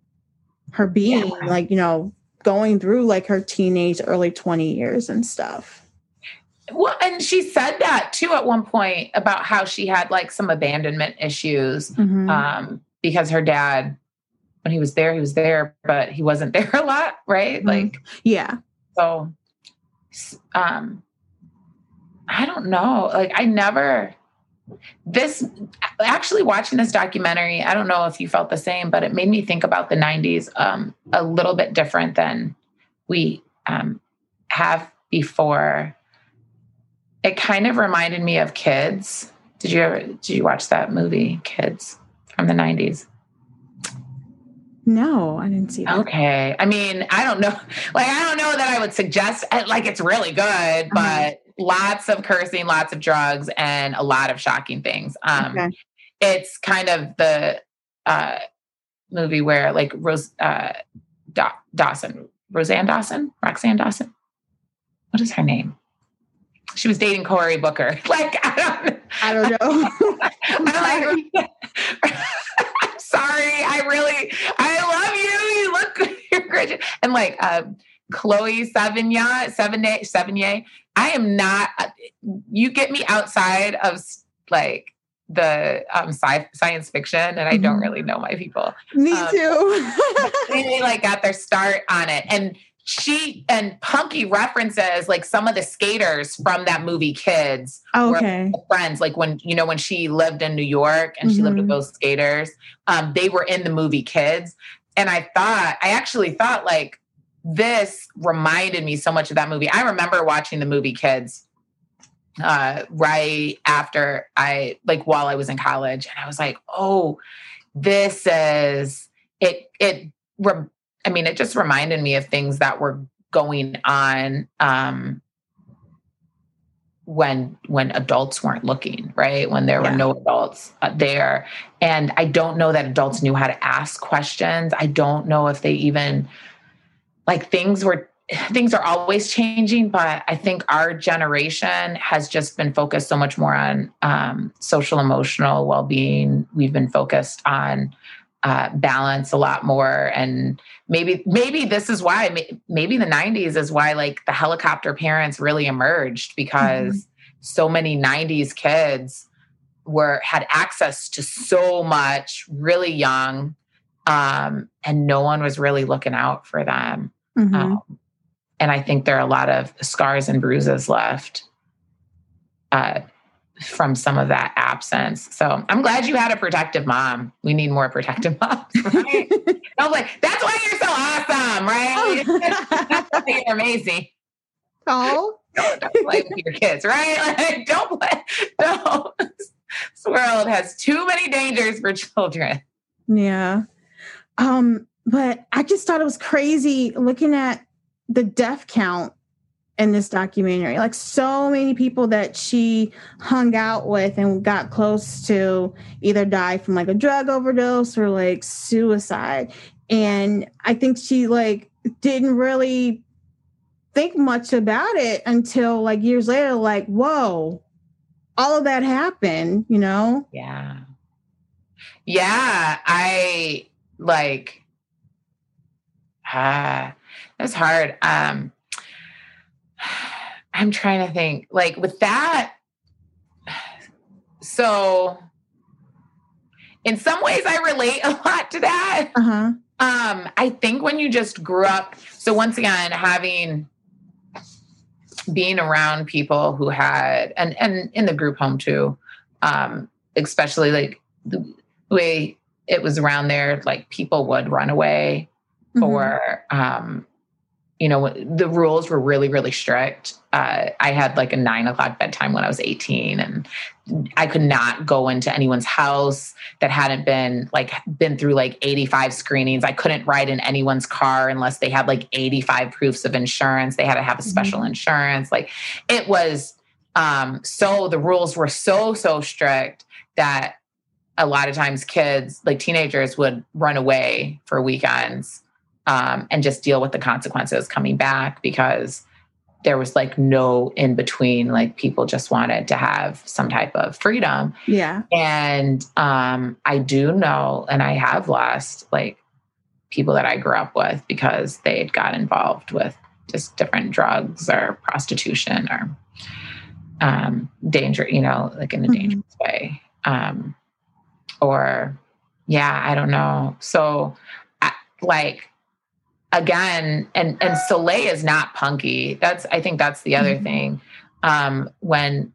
her being yeah. like you know going through like her teenage early 20 years and stuff well and she said that too at one point about how she had like some abandonment issues mm-hmm. um because her dad when he was there he was there but he wasn't there a lot right mm-hmm. like yeah so um i don't know like i never this actually watching this documentary i don't know if you felt the same but it made me think about the 90s um, a little bit different than we um, have before it kind of reminded me of kids did you ever did you watch that movie kids from the 90s no, I didn't see that. Okay. I mean, I don't know. Like, I don't know that I would suggest, like, it's really good, uh-huh. but lots of cursing, lots of drugs, and a lot of shocking things. Um, okay. It's kind of the uh, movie where, like, Rose uh, Dawson, Roseanne Dawson, Roxanne Dawson. What is her name? she was dating Cory Booker. Like I don't, I don't know. I'm like, sorry, I really, I love you. You look, you're great. And like uh, Chloe Sevigny, Sevigny, I am not. You get me outside of like the um, sci- science fiction, and I don't mm-hmm. really know my people. Me um, too. they like got their start on it, and she and Punky references like some of the skaters from that movie Kids. okay. Friends, like when you know when she lived in New York and mm-hmm. she lived with mm-hmm. those skaters, um, they were in the movie Kids, and I thought I actually thought like this reminded me so much of that movie. I remember watching the movie Kids uh, right after I like while I was in college, and I was like, oh, this is it. It I mean, it just reminded me of things that were going on um, when when adults weren't looking, right? When there yeah. were no adults uh, there, and I don't know that adults knew how to ask questions. I don't know if they even like things were things are always changing, but I think our generation has just been focused so much more on um, social emotional well being. We've been focused on uh, balance a lot more and maybe maybe this is why maybe the 90s is why like the helicopter parents really emerged because mm-hmm. so many 90s kids were had access to so much really young um, and no one was really looking out for them mm-hmm. um, and i think there are a lot of scars and bruises left uh, from some of that absence. So I'm glad you had a protective mom. We need more protective moms. Right? Like, that's why you're so awesome, right? Oh. you're amazing. Oh, don't, don't, play with your kids, right? Like, don't play. No, this world has too many dangers for children. Yeah. Um, but I just thought it was crazy looking at the death count in this documentary. Like so many people that she hung out with and got close to either die from like a drug overdose or like suicide. And I think she like didn't really think much about it until like years later, like, whoa, all of that happened, you know? Yeah. Yeah. I like ah, that's hard. Um I'm trying to think like with that. So, in some ways, I relate a lot to that. Uh-huh. Um, I think when you just grew up, so once again, having being around people who had, and and in the group home too, um, especially like the way it was around there, like people would run away mm-hmm. for um, you know, the rules were really, really strict. Uh, I had like a nine o'clock bedtime when I was 18, and I could not go into anyone's house that hadn't been like been through like 85 screenings. I couldn't ride in anyone's car unless they had like 85 proofs of insurance. They had to have a special mm-hmm. insurance. Like it was um, so the rules were so, so strict that a lot of times kids, like teenagers, would run away for weekends um, and just deal with the consequences coming back because there was like no in between like people just wanted to have some type of freedom. Yeah. And um i do know and i have lost like people that i grew up with because they had got involved with just different drugs or prostitution or um danger you know like in a mm-hmm. dangerous way. Um or yeah i don't know so I, like again, and and Soleil is not punky. That's I think that's the other mm-hmm. thing. Um, when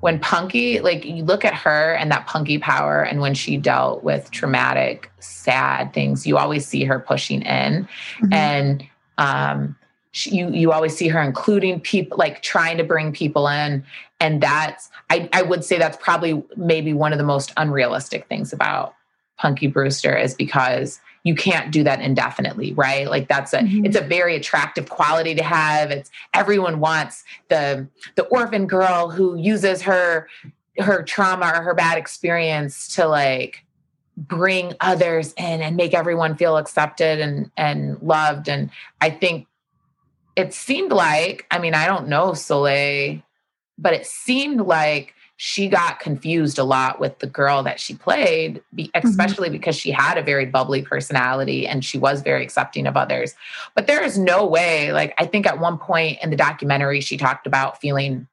when punky, like you look at her and that punky power, and when she dealt with traumatic, sad things, you always see her pushing in, mm-hmm. and um, she, you you always see her including people, like trying to bring people in, and that's I I would say that's probably maybe one of the most unrealistic things about Punky Brewster is because you can't do that indefinitely right? Like that's a mm-hmm. it's a very attractive quality to have. It's everyone wants the the orphan girl who uses her her trauma or her bad experience to like bring others in and make everyone feel accepted and and loved. And i think it seemed like, I mean, I don't know Soleil, but it seemed like she got confused a lot with the girl that she played, mm-hmm. especially mm-hmm. because she had a very bubbly personality and she was very accepting of others. But there is no way, like, I think at one point in the documentary, she talked about feeling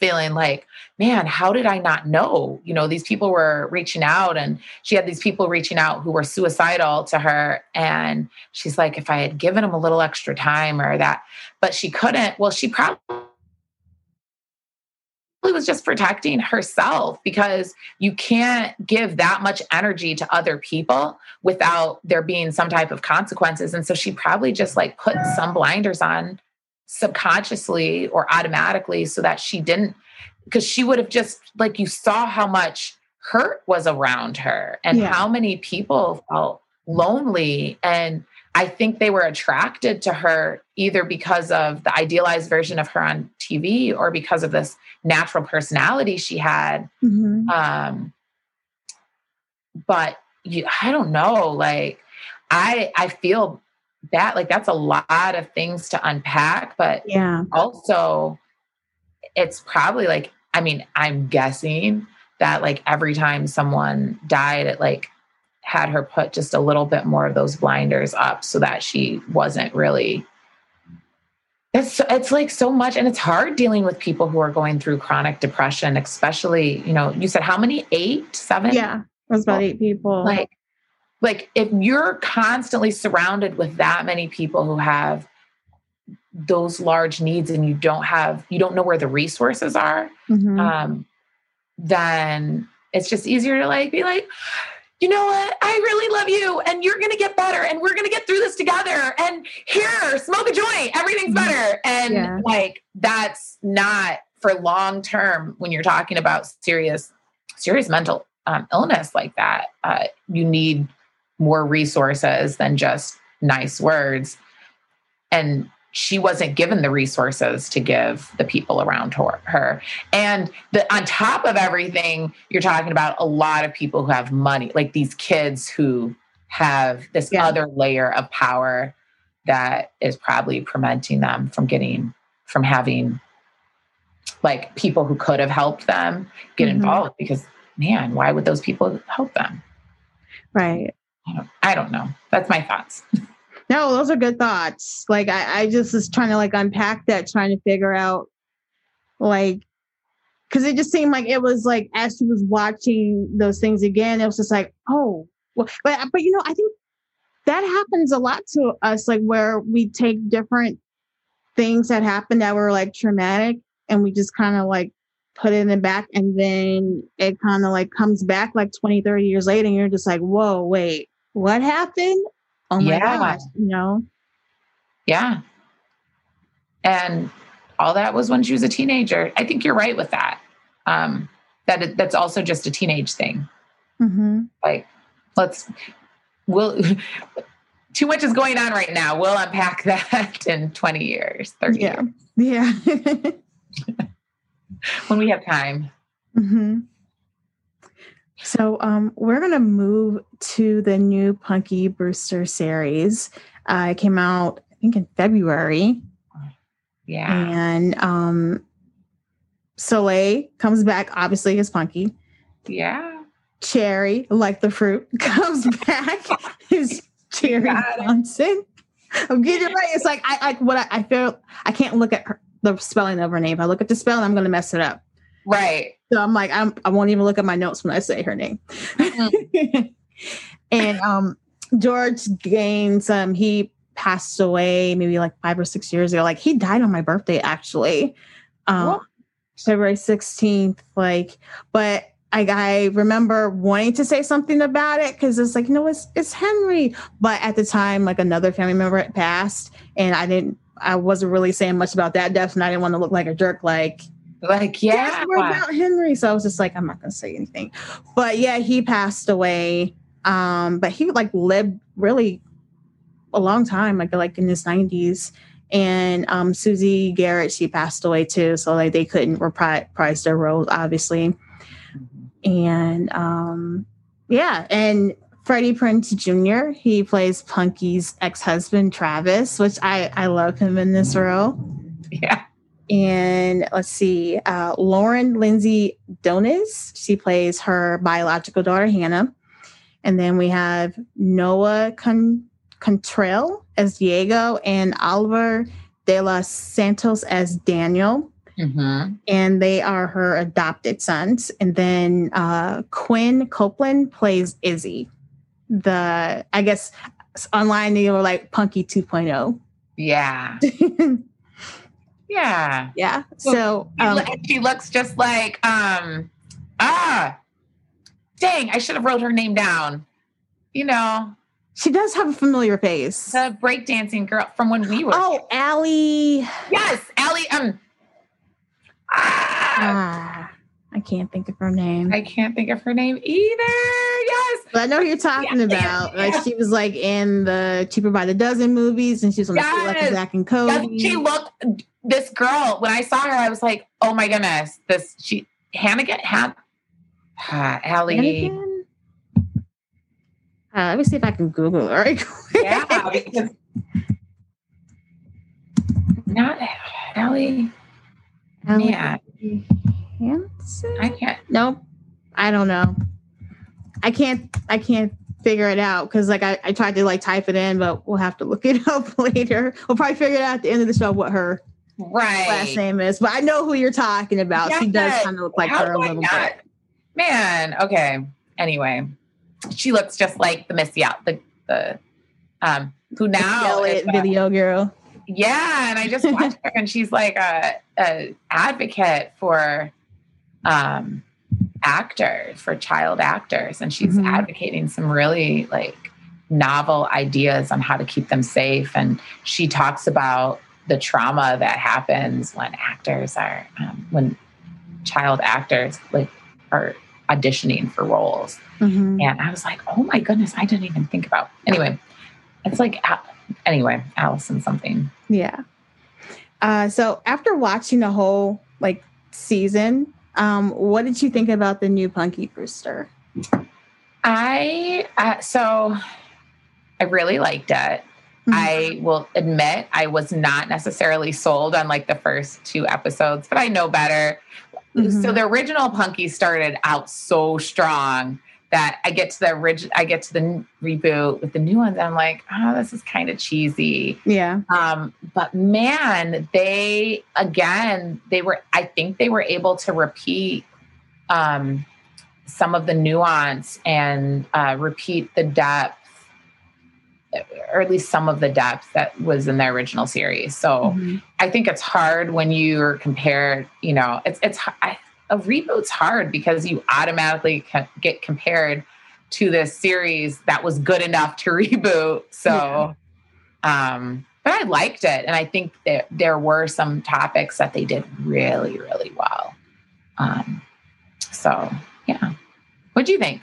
feeling like, man, how did I not know? You know, these people were reaching out and she had these people reaching out who were suicidal to her. And she's like, if I had given them a little extra time or that, but she couldn't. Well, she probably was just protecting herself because you can't give that much energy to other people without there being some type of consequences. And so she probably just like put some blinders on subconsciously or automatically so that she didn't, because she would have just like you saw how much hurt was around her and yeah. how many people felt lonely and I think they were attracted to her either because of the idealized version of her on TV or because of this natural personality she had. Mm-hmm. Um, but you, I don't know. Like, I I feel that like that's a lot of things to unpack. But yeah, also it's probably like I mean I'm guessing that like every time someone died, it like had her put just a little bit more of those blinders up so that she wasn't really it's it's like so much and it's hard dealing with people who are going through chronic depression especially you know you said how many? Eight? Seven? Yeah it was about eight people. Like like if you're constantly surrounded with that many people who have those large needs and you don't have you don't know where the resources are mm-hmm. um then it's just easier to like be like you know what? I really love you and you're going to get better and we're going to get through this together. And here, smoke a joint, everything's mm-hmm. better. And yeah. like, that's not for long term when you're talking about serious, serious mental um, illness like that. Uh, you need more resources than just nice words. And she wasn't given the resources to give the people around her. And the, on top of everything, you're talking about a lot of people who have money, like these kids who have this yeah. other layer of power that is probably preventing them from getting, from having like people who could have helped them get mm-hmm. involved because man, why would those people help them? Right. I don't, I don't know. That's my thoughts. No, those are good thoughts. Like I, I just was trying to like unpack that, trying to figure out like because it just seemed like it was like as she was watching those things again, it was just like, oh, well, but but you know, I think that happens a lot to us, like where we take different things that happened that were like traumatic and we just kind of like put it in the back and then it kind of like comes back like 20 30 years later and you're just like whoa wait what happened oh my yeah. gosh, you know? Yeah. And all that was when she was a teenager. I think you're right with that. Um, that it, that's also just a teenage thing. Mm-hmm. Like, let's, we'll, too much is going on right now. We'll unpack that in 20 years, 30 yeah. years. Yeah. when we have time. Mm-hmm. So um, we're going to move to the new Punky Brewster series. Uh, it came out, I think, in February. Yeah. And um, Soleil comes back, obviously, as Punky. Yeah. Cherry, like the fruit, comes back as Cherie Johnson. I'm getting it right. It's like I like what I, I feel. I can't look at her, the spelling of her name. If I look at the spelling, I'm going to mess it up. Right. So I'm like, I'm, I won't even look at my notes when I say her name. And um, George Gaynes, um, he passed away maybe like five or six years ago. Like he died on my birthday, actually, um, February 16th. Like, but I, I remember wanting to say something about it because it's like, you know, it's, it's Henry. But at the time, like another family member had passed, and I didn't, I wasn't really saying much about that death, and I didn't want to look like a jerk. Like, like, yeah. We're about Henry. So I was just like, I'm not gonna say anything. But yeah, he passed away. Um, but he like lived really a long time, like like in his 90s. And um Susie Garrett, she passed away too. So like they couldn't reprise their roles, obviously. And um yeah, and Freddie Prinze Jr. He plays Punky's ex-husband Travis, which I I love him in this role. Yeah. And let's see, uh, Lauren Lindsey Donzis. She plays her biological daughter Hannah. And then we have Noah Con- Cottrell as Diego and Oliver De Los Santos as Daniel. Mm-hmm. And they are her adopted sons. And then uh, Quinn Copeland plays Izzy. The, I guess, online they were like Punky 2.0. Yeah. yeah. Yeah. So She, um, she looks just like um ah dang, I should have wrote her name down. You know, she does have a familiar face. the breakdancing girl from when we were Oh, Allie. yes, Allie. Um ah, Ah, I can't think of her name. I can't think of her name either. Yes. But I know who you're talking Yeah, about. yeah. Like she was like in the Cheaper by the Dozen movies, and she was on the Yes. of Zack and Cody. she looked this girl when I saw her, I was like, oh my goodness, this she Hannigan Han ah, Allie. Anakin? Uh, let me see if I can Google her. Right quick. Yeah, because not Allie. Allie Yeah, Hansen? I can't. Nope. I don't know. I can't. I can't figure it out because like I, I tried to like type it in, but we'll have to look it up later. We'll probably figure it out at the end of the show what her Right. last name is. But I know who you're talking about. She does kind of look like How her a little not- bit. Man, okay. Anyway, she looks just like the Missy Elliott the um who now is, uh, video girl. Yeah, and I just watched her, and she's like a, a advocate for um, actors, for child actors, and she's Mhm. advocating some really like novel ideas on how to keep them safe. And she talks about the trauma that happens when actors are um, when child actors like are auditioning for roles. Mhm. And I was like, oh my goodness, I didn't even think about. Anyway, it's like anyway, Alyson something. Yeah. Uh, so after watching the whole like season, um, what did you think about the new Punky Brewster? I uh, so I really liked it. Mhm. I will admit I was not necessarily sold on like the first two episodes, but I know better. So Mhm. the original Punky started out so strong that I get to the original, I get to the reboot with the new ones. And I'm like, oh, this is kind of cheesy. Yeah. Um, but man, they again, they were, I think they were able to repeat um, some of the nuance and uh, repeat the depth, or at least some of the depth that was in the original series. So Mhm. I think it's hard when you compare, you know, it's, it's, I, a reboot's hard because you automatically get compared to this series that was good enough to reboot. So, um, but I liked it. And I think that there were some topics that they did really, really well. Um, so yeah. What do you think?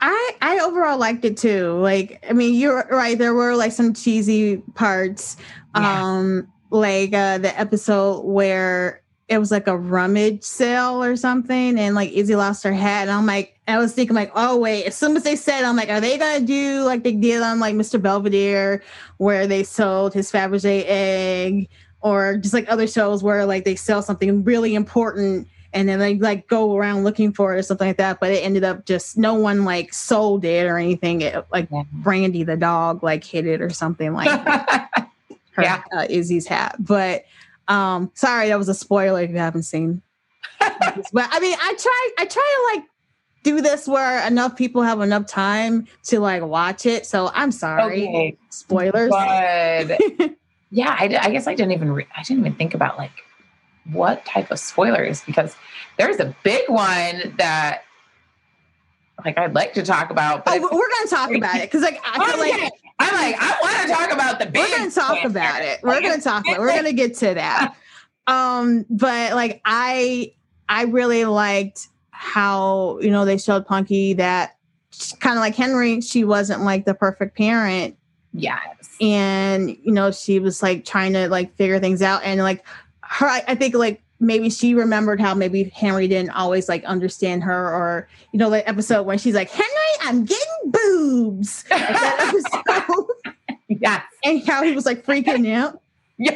I I overall liked it too. Like, I mean, you're right. There were like some cheesy parts. Yeah. Um, like uh the episode where it was like a rummage sale or something, and like Izzy lost her hat, and I'm like, I was thinking like, oh wait. As soon as they said, I'm like, are they gonna do like they did on like Mr. Belvedere, where they sold his Fabergé egg, or just like other shows where like they sell something really important and then they like go around looking for it or something like that. But it ended up just no one like sold it or anything. It, like. Brandy the dog like hit it or something like that, her Yeah. uh, Izzy's hat. But um, sorry, that was a spoiler if you haven't seen. but I mean, I try I try to like do this where enough people have enough time to like watch it. So I'm sorry, okay. spoilers. But yeah, I, I guess I didn't even re- I didn't even think about like what type of spoilers because there's a big one that like I'd like to talk about. But Oh, we're gonna talk about it because like i feel like i'm like I want to talk about the big. we're gonna talk spoiler. about it. We're Like, gonna talk about. it's We're like- gonna get to that. Um, but like I, I really liked how you know they showed Punky that kind of like Henry. She wasn't like the perfect parent, Yes. and you know she was like trying to like figure things out, and like her. I, I think like maybe she remembered how maybe Henry didn't always like understand her, or you know, the episode when she's like, Henry, I'm getting boobs. Like that episode. Yes. and how he was like freaking out. Yeah.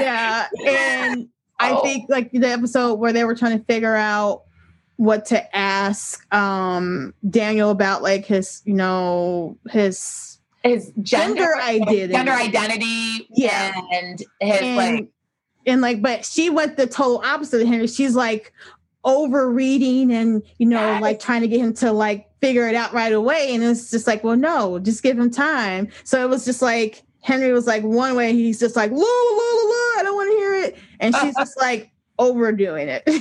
Yeah. And I Oh. think like the episode where they were trying to figure out what to ask um Daniel about like his, you know, his His gender, Gender identity. gender identity, Yeah. and his and, like and like but she went the total opposite of Henry. She's like over reading and you know Yes. like trying to get him to like figure it out right away and it's just like well no just give him time so it was just like henry was like one way he's just like la la la la i don't want to hear it and she's just like overdoing it?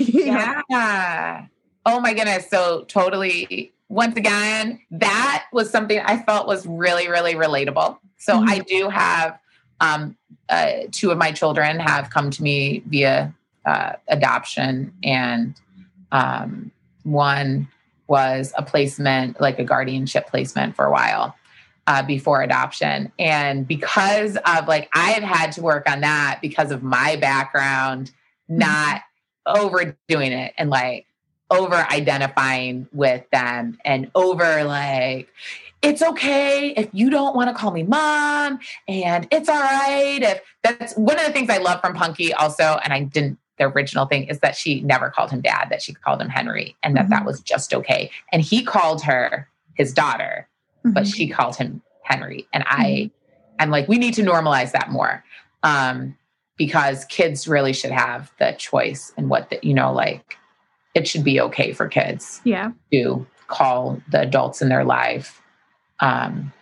Yeah. Oh my goodness. So totally once again, that was something I felt was really, really relatable. So Mhm. I do have um uh, two of my children have come to me via uh, adoption and um one was a placement like a guardianship placement for a while uh, before adoption. And because of like I have had to work on that because of my background not overdoing it and like over identifying with them and over like it's okay if you don't want to call me mom and it's all right if that's one of the things i love from punky also and i didn't the original thing is that she never called him dad that she called him henry and that that Mhm. was just okay and he called her his daughter but Mhm. she called him Henry. And I, I'm like, we need to normalize that more. Um, because kids really should have the choice and what the, you know, like it should be okay for kids yeah to call the adults in their life. Um,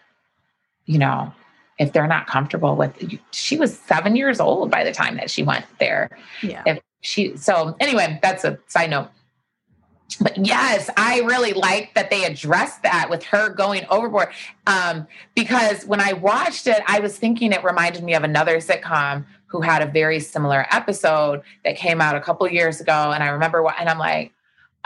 you know, if they're not comfortable with she was seven years old by the time that she went there. Yeah. If she so anyway that's a side note. But yes i really like that they addressed that with her going overboard um, because when i watched it i was thinking it reminded me of another sitcom who had a very similar episode that came out a couple years ago and i remember what and i'm like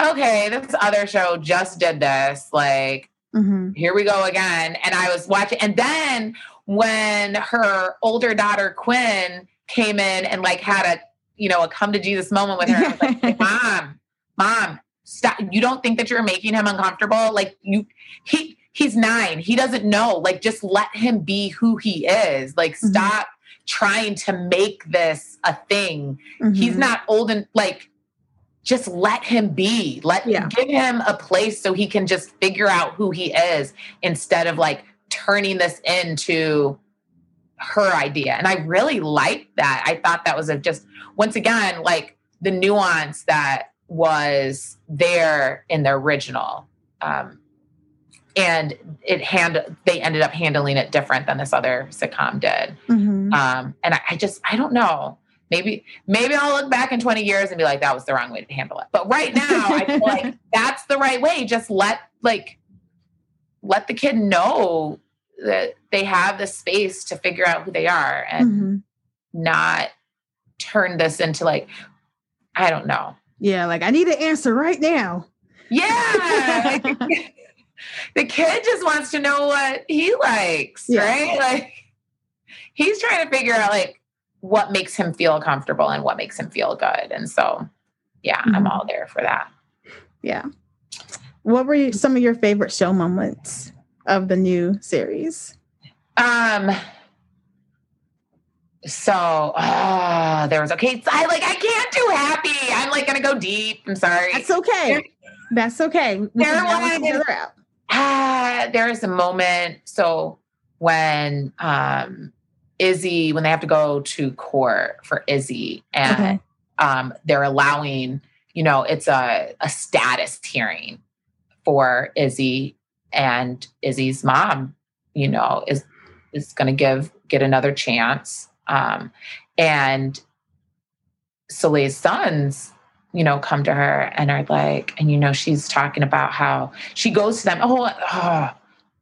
okay this other show just did this like Mhm. here we go again. And I was watching, and then when her older daughter Quinn came in and like had a you know a come to Jesus moment with her, I was like, "Mom, mom, stop! You don't think that you're making him uncomfortable? Like you, he he's nine. He doesn't know. Like just let him be who he is. Like Mhm. stop." trying to make this a thing he's Mhm. not old and like just let him be let Yeah. give him a place so he can just figure out who he is instead of like turning this into her idea and i really liked that i thought that was a just once again like the nuance that was there in the original um and it hand they ended up handling it different than this other sitcom did Mhm. um, and I, I just, I don't know. Maybe, maybe I'll look back in 20 years and be like, that was the wrong way to handle it. But right now, I feel like that's the right way. Just let, like, let the kid know that they have the space to figure out who they are and Mhm. not turn this into like, I don't know. yeah like i need an answer right now Yeah. the kid just wants to know what he likes, Yeah. right? Like he's trying to figure out like what makes him feel comfortable and what makes him feel good. And so yeah, I'm Mhm. all there for that. yeah what were you, some of your favorite show moments of the new series Um so uh there was okay. I like I can't do happy. I'm like gonna go deep. I'm sorry. that's okay that's okay we There was- each other out Ah, there is a moment. So when um Izzy, when they have to go to court for Izzy, and Okay. um they're allowing, you know, it's a, a status hearing for Izzy and Izzy's mom, you know, is is gonna give get another chance. Um and Soleil's sons you know, come to her and are like, and you know, she's talking about how she goes to them, oh, ah,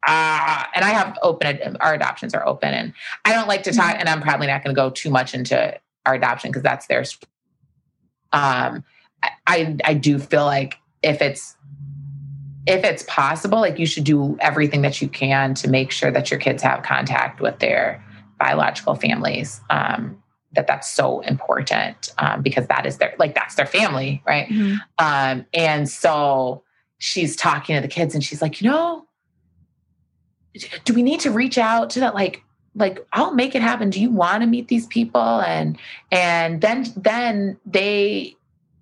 ah, and I have open, our adoptions are open, and I don't like to talk, and I'm probably not going to go too much into our adoption because that's their. Um, I, I do feel like if it's if it's possible, like you should do everything that you can to make sure that your kids have contact with their biological families. Um, that that's so important um, because that is their like that's their family right Mhm. um, and so she's talking to the kids and she's like you know do we need to reach out to that? Like like i'll make it happen. Do you want to meet these people? And and then then they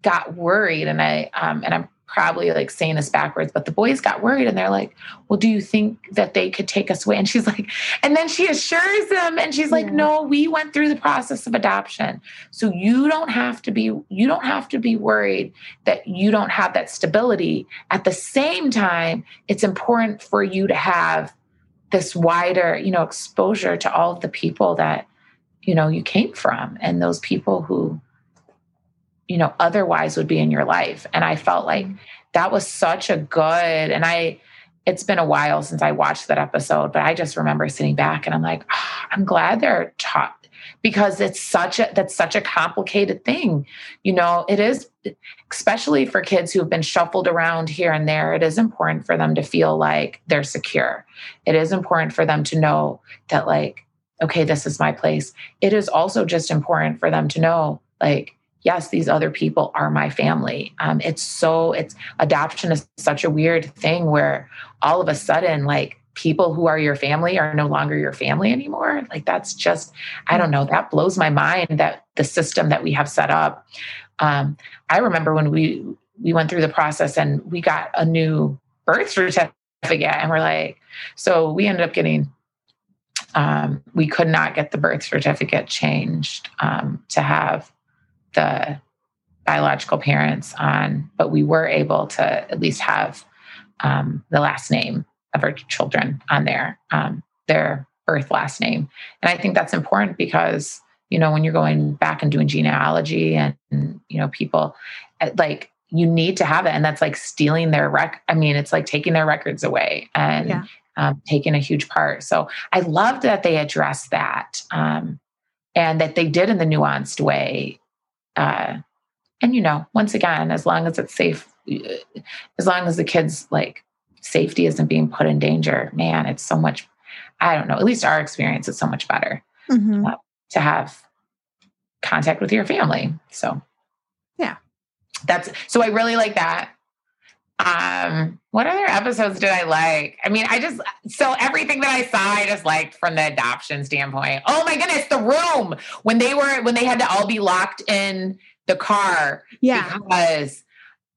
got worried and i um and i'm probably like saying this backwards but the boys got worried and they're like well do you think that they could take us away? And she's like and then she assures them and she's like no we went through the process of adoption. So you don't have to be you don't have to be worried that you don't have that stability. At the same time it's important for you to have this wider you know exposure to all of the people that you know you came from and those people who you know otherwise would be in your life. And i felt like that was such a good and i it's been a while since i watched that episode but i just remember sitting back and i'm like "Ah, i'm glad they're taught because it's such a that's such a complicated thing. You know it is especially for kids who've been shuffled around here and there it is important for them to feel like they're secure. It is important for them to know that like okay this is my place. It is also just important for them to know like yes these other people are my family. Um, it's so it's adoption is such a weird thing where all of a sudden like people who are your family are no longer your family anymore. Like that's just i don't know that blows my mind that the system that we have set up. Um, i remember when we we went through the process and we got a new birth certificate and we're like so we ended up getting um, we could not get the birth certificate changed um, to have the biological parents on, but we were able to at least have um, the last name of our children on there, um, their birth last name. And I think that's important because, you know, when you're going back and doing genealogy and, and you know, people uh, like, you need to have it. And that's like stealing their rec. I mean, it's like taking their records away and Yeah. um, taking a huge part. So I loved that they addressed that um, and that they did in the nuanced way. Uh, and you know, once again, as long as it's safe, uh, as long as the kids like safety isn't being put in danger, man, it's so much. I don't know. At least our experience is so much better Mhm. to have contact with your family. So Yeah. that's so I really like that. Um, what other episodes did I like? I mean, I just so everything that I saw, I just liked from the adoption standpoint. Oh my goodness, the room when they were when they had to all be locked in the car Yeah. because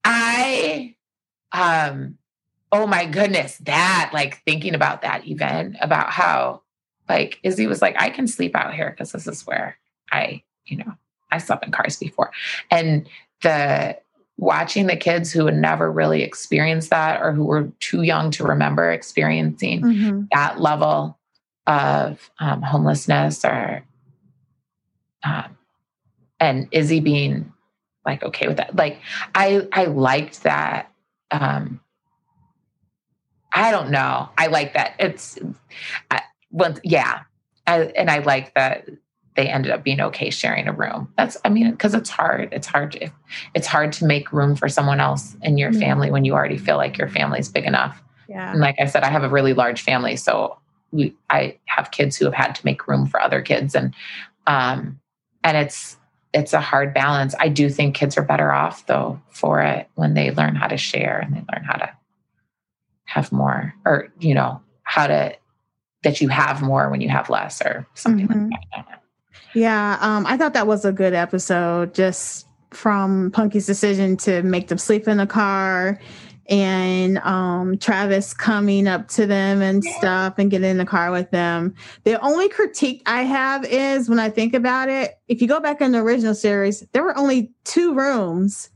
I um oh my goodness, that like thinking about that event about how like Izzy was like, I can sleep out here because this is where I, you know, I slept in cars before. And the watching the kids who had never really experienced that or who were too young to remember experiencing Mhm. that level of um, homelessness or um, and Izzy being like okay with that. Like I I liked that. Um, I don't know. I like that. It's I, well, yeah, I, and I like that they ended up being okay sharing a room. That's I mean because it's hard. It's hard to it's hard to make room for someone else in your Yeah. family when you already feel like your family's big enough. Yeah. And like I said, I have a really large family, so we I have kids who have had to make room for other kids, and um, and it's it's a hard balance. I do think kids are better off though for it when they learn how to share and they learn how to have more, or you know how to that you have more when you have less, or something Mhm. like that. I don't know. Yeah, um, I thought that was a good episode just from Punky's decision to make them sleep in the car and um, Travis coming up to them and stuff and getting in the car with them. The only critique I have is when I think about it, if you go back in the original series, there were only two rooms.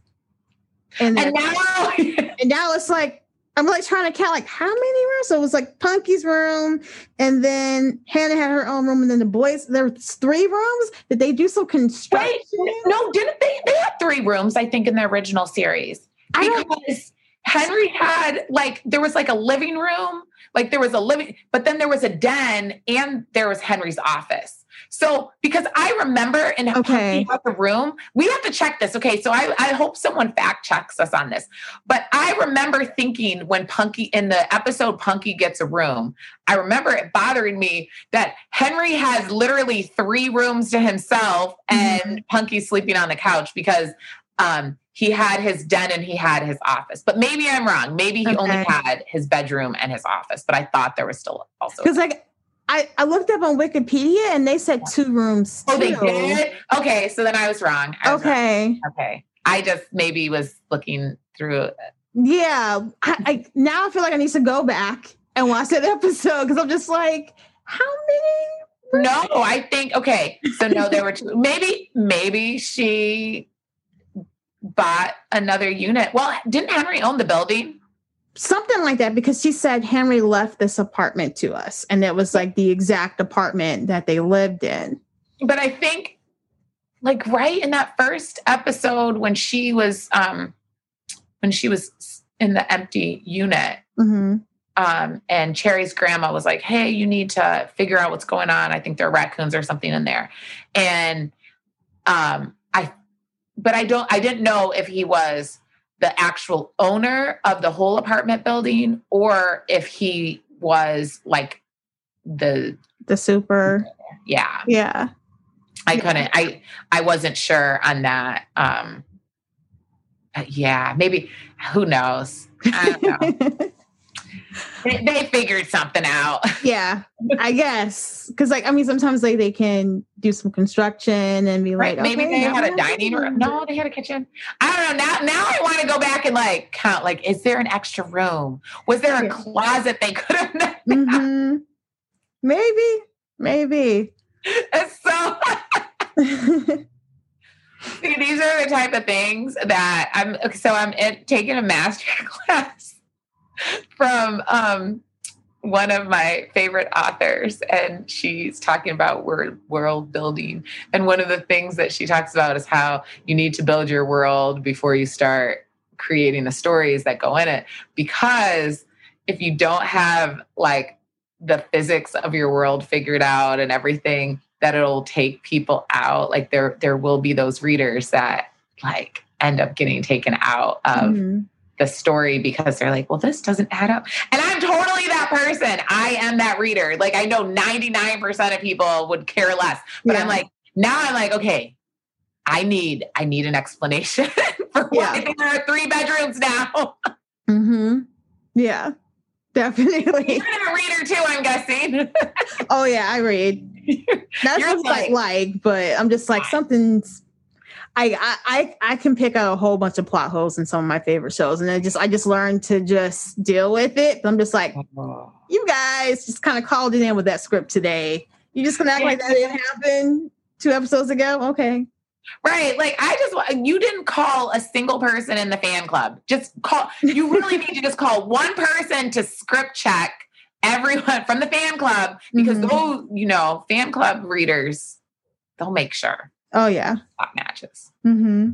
And, And now, and now it's like I'm like trying to count like how many rooms. So it was like Punky's room, and then Hannah had her own room, and then the boys there was three rooms. Did they do some construction? Wait, no, didn't they? They had three rooms, I think, in the original series. I Because Henry had like there was like a living room, like there was a living, but then there was a den and there was Henry's office. So because I remember in Okay. the room, we have to check this. Okay, so I, I hope someone fact checks us on this. But I remember thinking when Punky in the episode Punky gets a room, I remember it bothering me that Henry has literally three rooms to himself and Punky's sleeping on the couch because um he had his den and he had his office. But maybe I'm wrong. Maybe he only had his bedroom and his office, but I thought there was still also Because like I, I looked up on Wikipedia and they said two rooms. Oh, they did? Okay, so then I was wrong. I was wrong. Okay. Okay. I just maybe was looking through. Uh, yeah. I, I now I feel like I need to go back and watch that episode because I'm just like, how many? No, I think okay. So no, there were two. Maybe maybe she bought another unit. Well, didn't Henry own the building? Something like that because she said Henry left this apartment to us and it was like the exact apartment that they lived in. But I think like right in that first episode when she was um when she was in the empty unit hmm um, and Cherie's grandma was like, "Hey, you need to figure out what's going on. I think there are raccoons or something in there." And um, I, but I don't, I didn't know if he was the actual owner of the whole apartment building or if he was like the The super. yeah. Yeah. I couldn't. I I wasn't sure on that. Um, yeah, maybe. Who knows? I don't know. they, they figured something out. yeah. I guess. Because like I mean sometimes like they can do some construction and be Right. like Maybe okay, they had a dining room. open. No, they had a kitchen. I don't know. Now, now I want to go back and like count. Like, is there an extra room? Was there a Yeah. closet they could have? done? Mhm. Maybe. Maybe. It's so. See, these are the type of things that I'm. So I'm in, taking a master class from um, one of my favorite authors, and she's talking about world world building. And one of the things that she talks about is how you need to build your world before you start creating the stories that go in it, because if you don't have like the physics of your world figured out and everything that it'll take people out like there there will be those readers that like end up getting taken out of Mhm. The story because they're like well this doesn't add up and i'm totally that person i am that reader like i know 99% of people would care less but i'm like now i'm like okay i need i need an explanation for why Yeah. there are three bedrooms now Mm-hmm. Yeah. Definitely. you're a reader too i'm guessing Oh yeah, I read. That's You're just like like- like, but I'm just like something's. I, I I I can pick out a whole bunch of plot holes in some of my favorite shows, and I just I just learned to just deal with it. But I'm just like, you guys just kind of called it in with that script today. You just gonna act like that didn't happen two episodes ago? Okay. Right. Like I just you didn't call a single person in the fan club. Just call you really need to just call one person to script check everyone from the fan club because Mhm. those, you know, fan club readers, they'll make sure Oh yeah. top matches. Mm-hmm.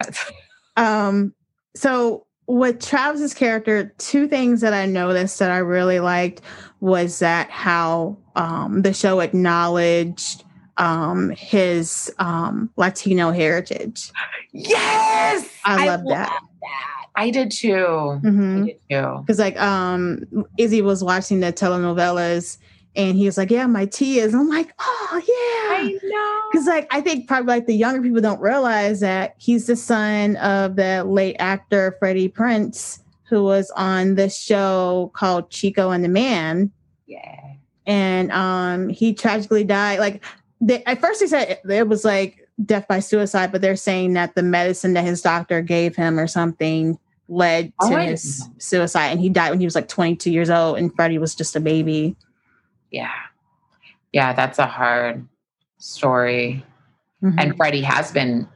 That's- Um, so with Travis's character, two things that I noticed that I really liked was that how um the show acknowledged um his um Latino heritage. yes. I love that. that. I did too. hmm I did too. Because like um Izzy was watching the telenovelas and he was like, Yeah, my Tias. And I'm like, oh yeah. I know. Because like I think probably like the younger people don't realize that he's the son of the late actor Freddie Prinze, who was on this show called Chico and the Man, Yeah. and um he tragically died. Like they, at first they said it, it was like death by suicide, but they're saying that the medicine that his doctor gave him or something led Oh, to didn't his suicide, and he died when he was like 22 years old, and Freddie was just a baby. Yeah. Yeah, that's a hard story. Mhm. And Freddie has been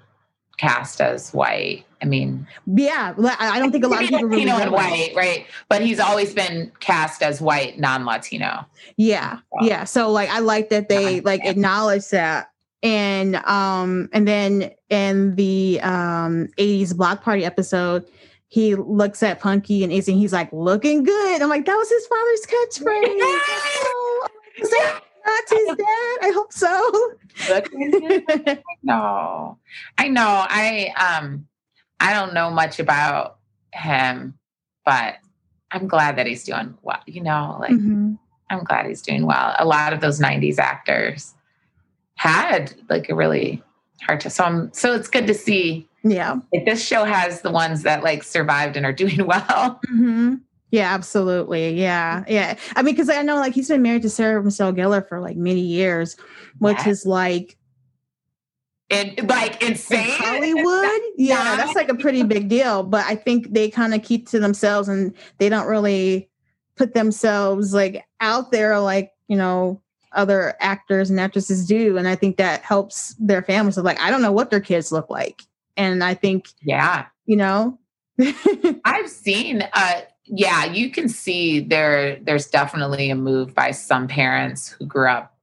cast as white. I mean, yeah, I don't think a lot of people really Latino and white, right? But he's always been cast as white, non-Latino. Yeah. Yeah. So like I like that they like acknowledge that. And um and then in the um 80s block party episode, he looks at Punky and Izzy and he's like looking good. I'm like, that was his father's catchphrase. Is that Auntie's dead. I hope so. no, I know. I um, I don't know much about him, but I'm glad that he's doing well. You know, like mm-hmm. I'm glad he's doing well. A lot of those '90s actors had like a really hard time. So I'm so it's good to see. Yeah, like this show has the ones that like survived and are doing well. Mm-hmm. Yeah, absolutely. Yeah, yeah. I mean, because I know like he's been married to Sarah Michelle Gellar for like many years, which is like and like insane in Hollywood. yeah, that's like a pretty big deal. But I think they kind of keep to themselves and they don't really put themselves like out there like you know other actors and actresses do. And I think that helps their families. So like, I don't know what their kids look like, and I think yeah, you know, I've seen uh yeah, you can see there there's definitely a move by some parents who grew up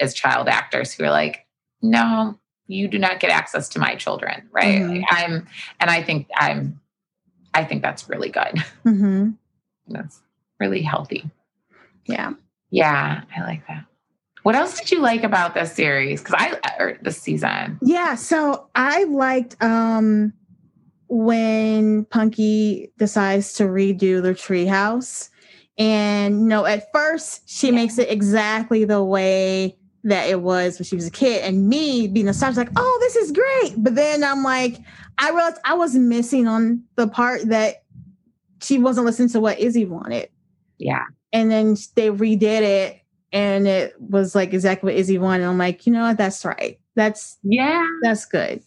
as child actors who are like, no, you do not get access to my children, right? Mm-hmm. Like I'm and I think I'm I think that's really good. Mm-hmm. That's really healthy. Yeah. Yeah, I like that. What else did you like about this series? Because I or this season. Yeah, so I liked um when Punky decides to redo the treehouse. And you know, at first she makes it exactly the way that it was when she was a kid. And me being a star, like, oh, this is great. But then I'm like, I realized I was missing on the part that she wasn't listening to what Izzy wanted. Yeah. And then they redid it and it was like exactly what Izzy wanted. I'm like, you know what? That's right. That's yeah, that's good.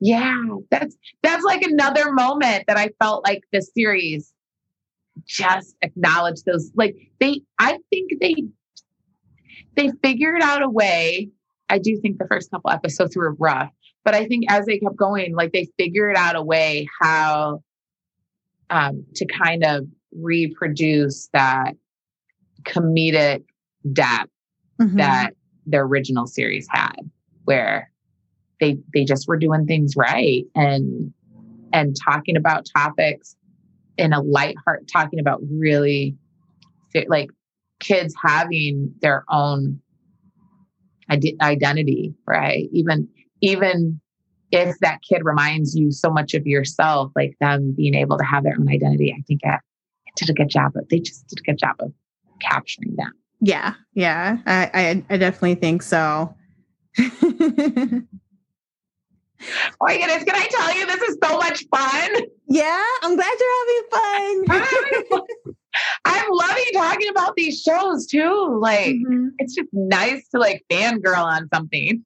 Yeah, that's that's like another moment that I felt like the series just acknowledged those. Like they, I think they they figured out a way. I do think the first couple episodes were rough, but I think as they kept going, like they figured out a way how um, to kind of reproduce that comedic depth mm-hmm. that the original series had, where they they just were doing things right and and talking about topics in a light heart, talking about really like kids having their own identity, right? Even even if that kid reminds you so much of yourself, like them being able to have their own identity, I think it, did a good job of. They just did a good job of capturing that. Yeah, yeah, I I, I definitely think so. Oh my goodness, can I tell you this is so much fun? Yeah, I'm glad you're having fun. I'm loving talking about these shows too. Like mm-hmm. it's just nice to like fangirl on something.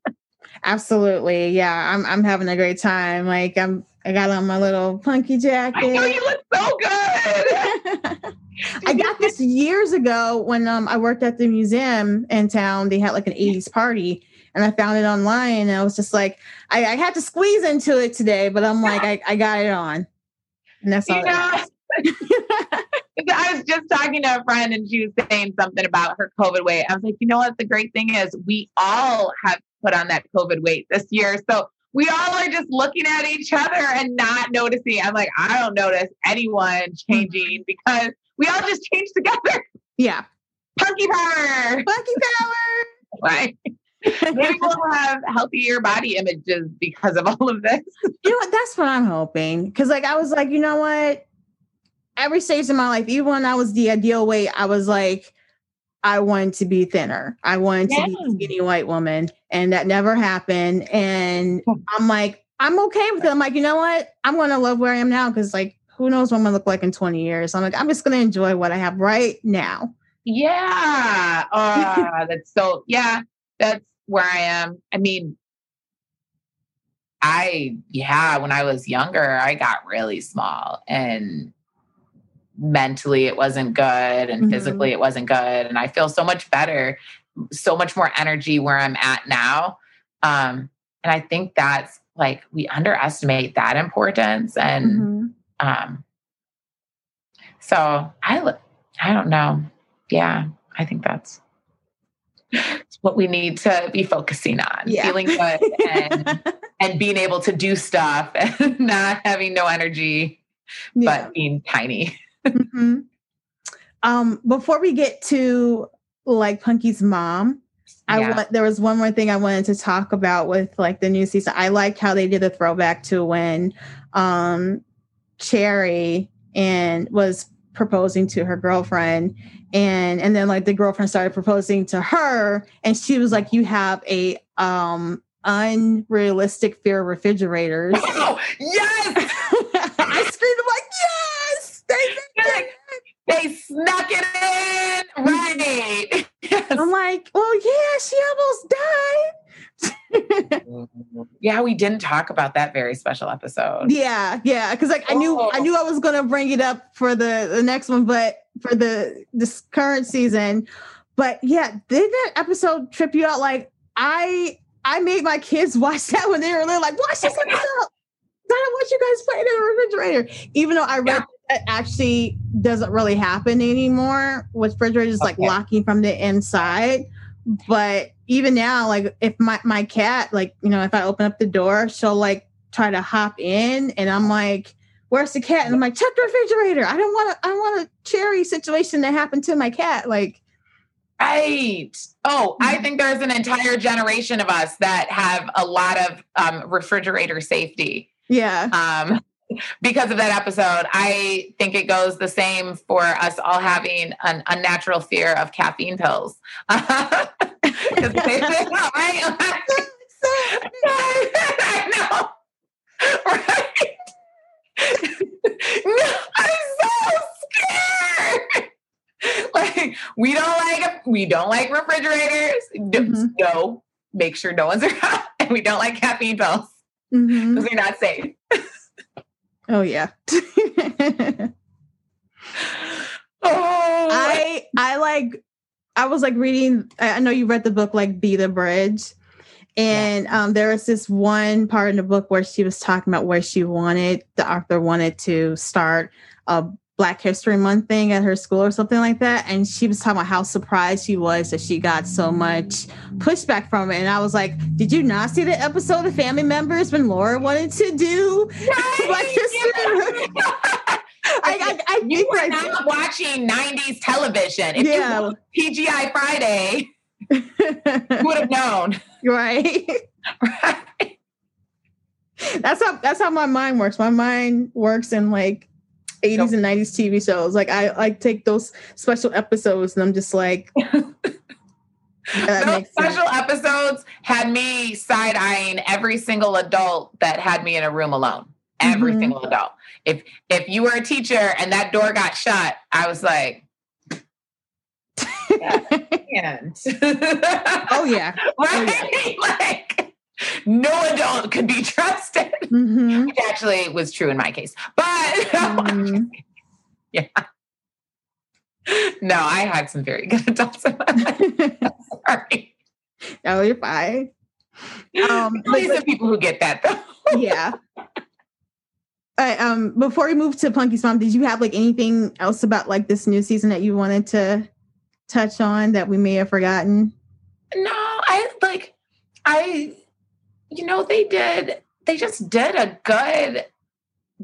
Absolutely. Yeah. I'm I'm having a great time. Like I'm I got on my little punky jacket. I know you look so good. I got this years ago when um I worked at the museum in town. They had like an 80s party and I found it online and I was just like, I, I had to squeeze into it today, but I'm like, I, I got it on. And that's all. You know, I was just talking to a friend and she was saying something about her COVID weight. I was like, you know what? The great thing is we all have put on that COVID weight this year. So we all are just looking at each other and not noticing. I'm like, I don't notice anyone changing mm-hmm. because we all just change together. Yeah. Punky power. Punky power. Right. Maybe we'll have healthier body images because of all of this. You know what? That's what I'm hoping. Because, like, I was like, you know what? Every stage of my life, even when I was the ideal weight, I was like, I wanted to be thinner. I wanted yeah. to be a skinny white woman. And that never happened. And I'm like, I'm okay with it. I'm like, you know what? I'm going to love where I am now because, like, who knows what I'm going to look like in 20 years? I'm like, I'm just going to enjoy what I have right now. Yeah. Uh, that's so, yeah, that's where I am. I mean, I, yeah, when I was younger, I got really small and mentally it wasn't good and mm-hmm. physically it wasn't good. And I feel so much better, so much more energy where I'm at now. Um, and I think that's like we underestimate that importance. And mm-hmm. um, so I, I don't know. Yeah, I think that's what we need to be focusing on yeah. feeling good and, and being able to do stuff and not having no energy yeah. but being tiny mm-hmm. um, before we get to like Punky's mom. I Yeah. want there was one more thing I wanted to talk about with like the new season. I like how they did a throwback to when um Cherie and was proposing to her girlfriend and and then like the girlfriend started proposing to her and she was like you have a um unrealistic fear of refrigerators. Oh, yes. I screamed I'm like yes. They did it." like, they snuck it in. Right. Yes. I'm like, well, yeah, she almost died. Mm-hmm. Yeah, we didn't talk about that very special episode. Yeah, yeah, because like I knew I Oh. knew I was gonna bring it up for the the next one, but for the this current season. But yeah, did that episode trip you out? Like I I made my kids watch that when they were little, like watch this episode. I don't want you guys playing in the refrigerator, even though I read Yeah. that actually doesn't really happen anymore with refrigerators oh, like locking from the inside. But even now, like if my my cat, like you know, if I open up the door, she'll like try to hop in, and I'm like, "Where's the cat?" And I'm like, "Check the refrigerator. I don't want to. I don't want a Cherie situation that happened to my cat." Like, Right. Oh, I think there's an entire generation of us that have a lot of um, refrigerator safety yeah, um, because of that episode. I think it goes the same for us all having an unnatural fear of caffeine pills. right? I know. Right? no, I'm so scared. Like we don't like we don't like refrigerators. No- Mhm. No, make sure no one's around, and we don't like caffeine pills because they're not safe. Oh yeah. Oh, I I like I was like reading I know you read the book like Be the Bridge. And um there was this one part in the book where she was talking about where she wanted the author wanted to start a Black History Month thing at her school or something like that. And she was talking about how surprised she was that she got so much pushback from it. And I was like, Did you not see the episode of Family Matters when Laura wanted to do Black History? I, I, I you were I not watching 90s television. If Yeah. you TGI Friday, you would have known. right. Right? that's how that's how my mind works. My mind works in like 80s Nope. and 90s TV shows. Like I like take those special episodes and I'm just like Those makes sense. special episodes had me side eyeing every single adult that had me in a room alone. Every Mhm. single adult. If if you were a teacher and that door got shut, I was like, and oh yeah. right? like no adult could be trusted. Mhm. Which actually was true in my case. But Mhm. no, I had some very good adults in my life. Sorry. oh, you're fine. Um, least the people who get that though. yeah. Uh, um, before we move to Punky's mom, did you have like anything else about like this new season that you wanted to touch on that we may have forgotten? No, I like I you know they did they just did a good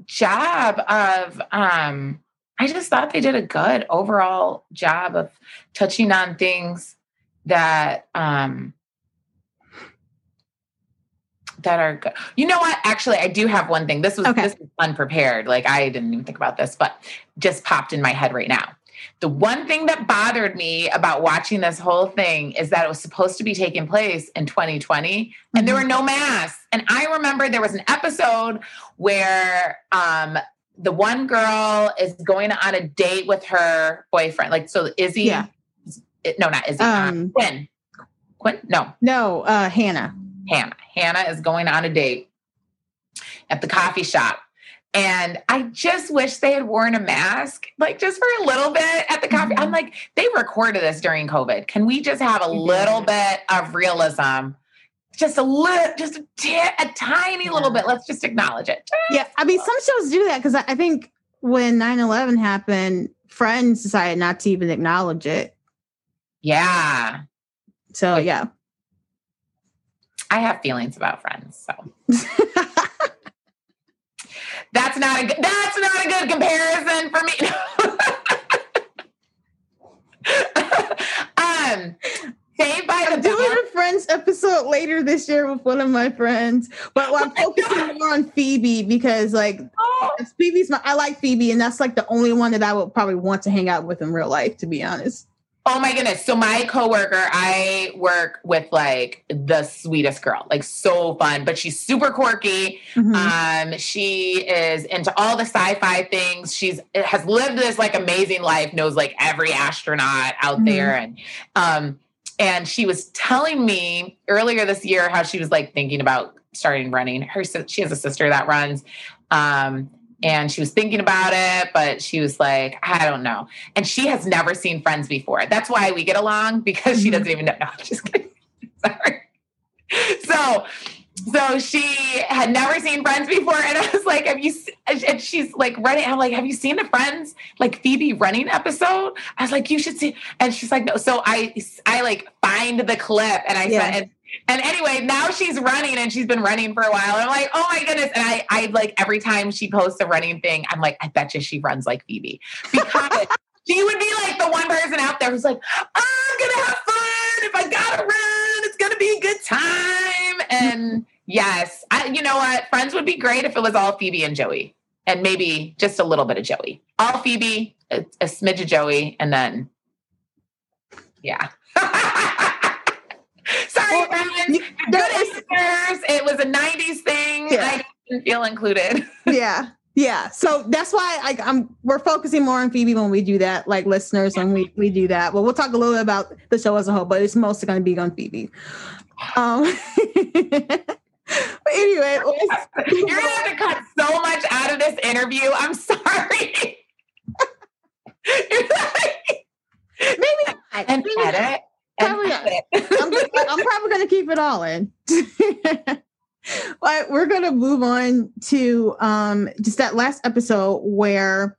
job of um I just thought they did a good overall job of touching on things that um that are good. You know what? Actually, I do have one thing. This was Okay. this was unprepared. Like I didn't even think about this, but just popped in my head right now. The one thing that bothered me about watching this whole thing is that it was supposed to be taking place in 2020 and there were no masks. And I remember there was an episode where um the one girl is going on a date with her boyfriend. Like so Izzy Yeah. no, not Izzy. Um, Um, Quinn. Quinn? No, No, uh, Hannah. Hannah. Hannah is going on a date at the coffee shop. And I just wish they had worn a mask, like just for a little bit at the coffee. I'm Mhm. like, they recorded this during COVID. Can we just have a little bit of realism? Just a little, just a, ti- a tiny little bit. Let's just acknowledge it. Yeah, I mean, some shows do that because I, I think when 9 11 happened, Friends decided not to even acknowledge it. Yeah. So, yeah. I have feelings about friends. So that's not a good, that's not a good comparison for me. um, Saved by I'm doing Bell. a Friends episode later this year with one of my friends, but I'm focusing more on Phoebe because, like, Oh, Phoebe's my, I like Phoebe, and that's like the only one that I would probably want to hang out with in real life, to be honest. Oh my goodness. So my coworker, I work with like the sweetest girl, like so fun, but she's super quirky. Mhm. Um, she is into all the sci-fi things. She's has lived this like amazing life, knows like every astronaut out Mhm. there. And um, and she was telling me earlier this year how she was like thinking about starting running. Her she has a sister that runs. Um, and she was thinking about it, but she was like, I don't know. And she has never seen Friends before. That's why we get along because she Mhm. doesn't even know. No, I'm just kidding. Sorry. So, so she had never seen Friends before, and I was like, "Have you?" And she's like running. I'm like, "Have you seen the Friends like Phoebe running episode?" I was like, "You should see." And she's like, "No." So I, I like find the clip, and I Yeah. said, and, anyway, now she's running, and she's been running for a while. And I'm like, "Oh my goodness!" And I, I like every time she posts a running thing, I'm like, "I bet you she runs like Phoebe," because. She would be like the one person out there who's like, I'm gonna have fun. If I gotta run, it's gonna be a good time. And yes, I, you know what? Friends would be great if it was all Phoebe and Joey, and maybe just a little bit of Joey. All Phoebe, a, a smidge of Joey, and then yeah. Sorry, Well, you- Good listeners. It was a '90s thing. Yeah. I didn't feel included. yeah yeah so that's why I, i'm we're focusing more on phoebe when we do that like listeners when we we do that but we'll talk a little bit about the show as a whole but it's mostly going to be on phoebe um but anyway You're gonna have to cut so much out of this interview. I'm sorry. Like, maybe not. and Maybe edit. and Probably. I'm, just- I'm probably going to keep it all in. but we're going to move on to um, just that last episode where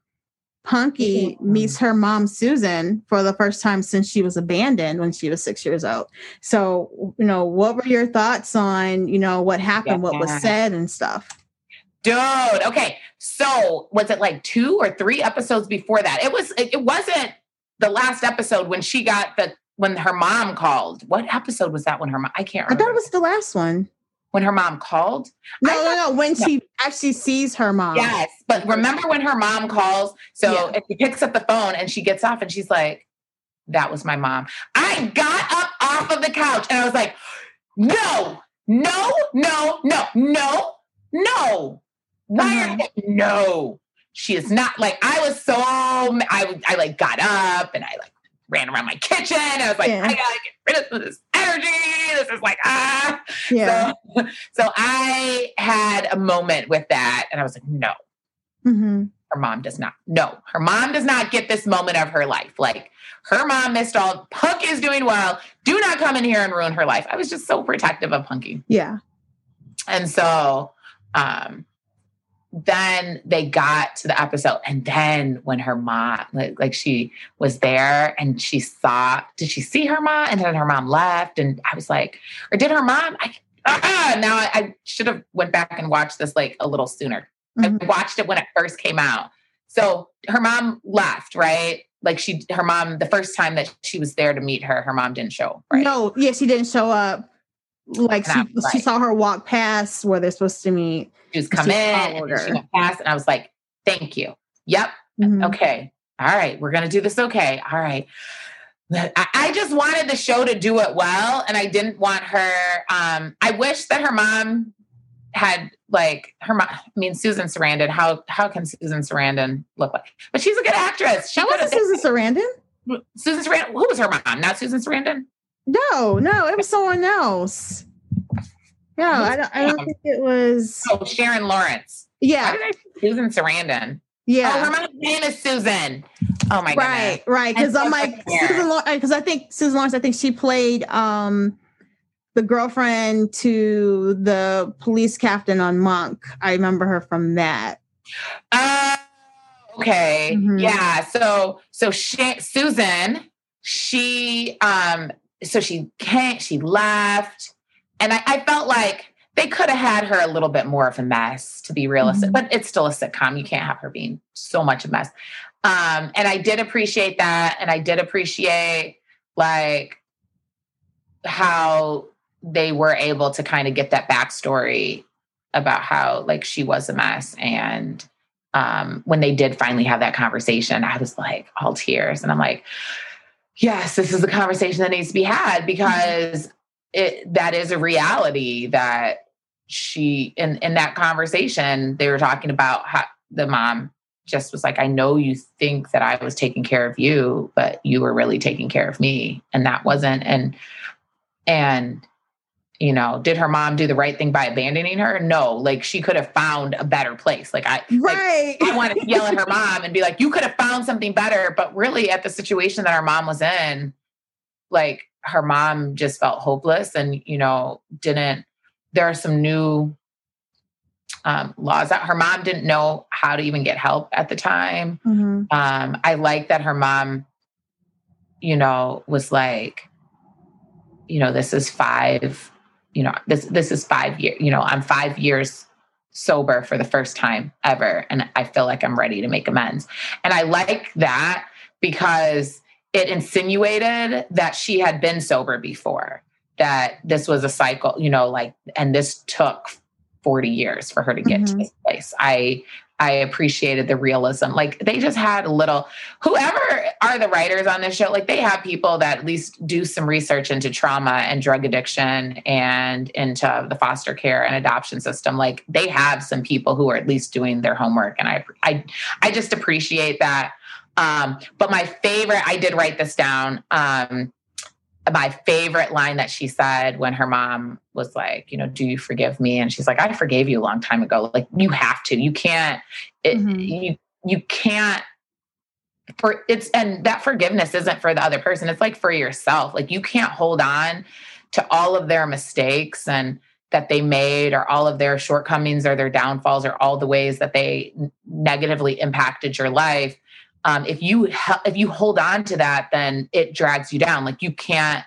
Punky meets her mom, Susan, for the first time since she was abandoned when she was six years old. So, you know, what were your thoughts on, you know, what happened, what was said and stuff? Dude, okay. So was it like two or three episodes before that? It was it wasn't the last episode when she got the when her mom called. What episode was that when her mom I can't remember. I thought it was the last one. when her mom called. No, I no, no. When no. she actually sees her mom. Yes, but remember when her mom calls? So Yeah. if she picks up the phone and she gets off and she's like, "That was my mom." I got up off of the couch and I was like, "No, no, no, no, no, no! Why are Uh-huh. no?" She is not like I was so I I like got up and I like ran around my kitchen. I was like, Yeah. I gotta get rid of this energy. This is like ah. Yeah. So, so I had a moment with that, and I was like, no, hmm her mom does not. No, her mom does not get this moment of her life. Like her mom missed all. Punk is doing well. Do not come in here and ruin her life. I was just so protective of Punky, Yeah. and so um, then they got to the episode, and then when her mom, like, like she was there, and she saw. Did she see her mom? And then her mom left, and I was like, or did her mom? I ah, now I, I should have went back and watched this like a little sooner. Mhm. I watched it when it first came out. So her mom left, right? Like she, her mom, the first time that she was there to meet her, her mom didn't show, right? No, yeah, she didn't show up. Like she, was she saw her walk past where they're supposed to meet. She was come She in, and she went past, and I was like, "Thank you. Yep, Mhm. okay, all right, we're gonna do this. Okay, all right." I, I just wanted the show to do it well, and I didn't want her. Um, I wish that her mom had like her mom. I mean, Susan Sarandon. How how can Susan Sarandon look like? But she's a good actress. She wasn't Susan Sarandon. Susan Sarandon. Who was her mom? Not Susan Sarandon. No, no, it was someone else. No, I don't. I don't think it was. Oh, Sharon Lawrence. Yeah, Susan Sarandon? Oh, yeah. her name is Susan. Oh my god. right, right. Because I'm like there. Susan Because I think Susan Lawrence. I think she played um the girlfriend to the police captain on Monk. I remember her from that. Uh, okay. Mhm. Yeah. So so she, Susan, she um so she can't she left, and I, I felt like they could have had her a little bit more of a mess to be realistic, Mhm. but it's still a sitcom. You can't have her being so much a mess. Um, and I did appreciate that, and I did appreciate like how they were able to kind of get that backstory about how like she was a mess and um, when they did finally have that conversation i was like all tears and i'm like yes this is the conversation that needs to be had because it that is a reality that she in in that conversation they were talking about how the mom just was like i know you think that i was taking care of you but you were really taking care of me and that wasn't and and you know did her mom do the right thing by abandoning her? No like she could have found a better place. Like i right. Like, i want to yell at her mom and be like you could have found something better. But really at the situation that our mom was in like her mom just felt hopeless and you know didn't there are some new um, laws that her mom didn't know how to even get help at the time. Mm-hmm. um, i like that her mom you know was like you know this is five you know this this is five years you know i'm five years sober for the first time ever and i feel like i'm ready to make amends and i like that because it insinuated that she had been sober before that this was a cycle you know like and this took 40 years for her to get mm-hmm. to this place i I appreciated the realism. Like they just had a little, whoever are the writers on this show, like they have people that at least do some research into trauma and drug addiction and into the foster care and adoption system. Like they have some people who are at least doing their homework. And I, I, I just appreciate that. Um, but my favorite, I did write this down. Um, my favorite line that she said when her mom was like, you know, do you forgive me? And she's like, I forgave you a long time ago. Like you have to. You can't. It, mm-hmm. You you can't. For it's and that forgiveness isn't for the other person. It's like for yourself. Like you can't hold on to all of their mistakes and that they made or all of their shortcomings or their downfalls or all the ways that they negatively impacted your life um, if you if you hold on to that then it drags you down like you can't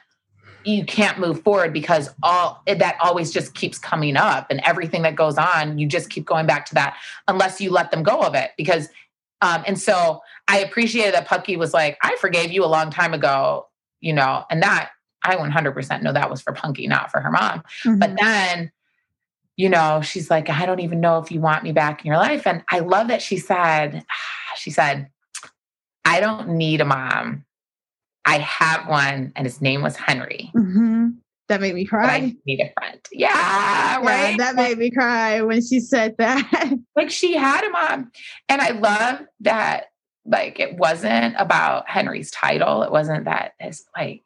you can't move forward because all that always just keeps coming up and everything that goes on you just keep going back to that unless you let them go of it because um, and so i appreciated that punky was like i forgave you a long time ago you know and that i 100% know that was for punky not for her mom mm-hmm. but then you know she's like i don't even know if you want me back in your life and i love that she said she said I don't need a mom. I have one, and his name was Henry. Mm-hmm. That made me cry. But I need a friend. Yeah, right. Yeah, that made me cry when she said that. like she had a mom, and I love that. Like it wasn't about Henry's title. It wasn't that. It's like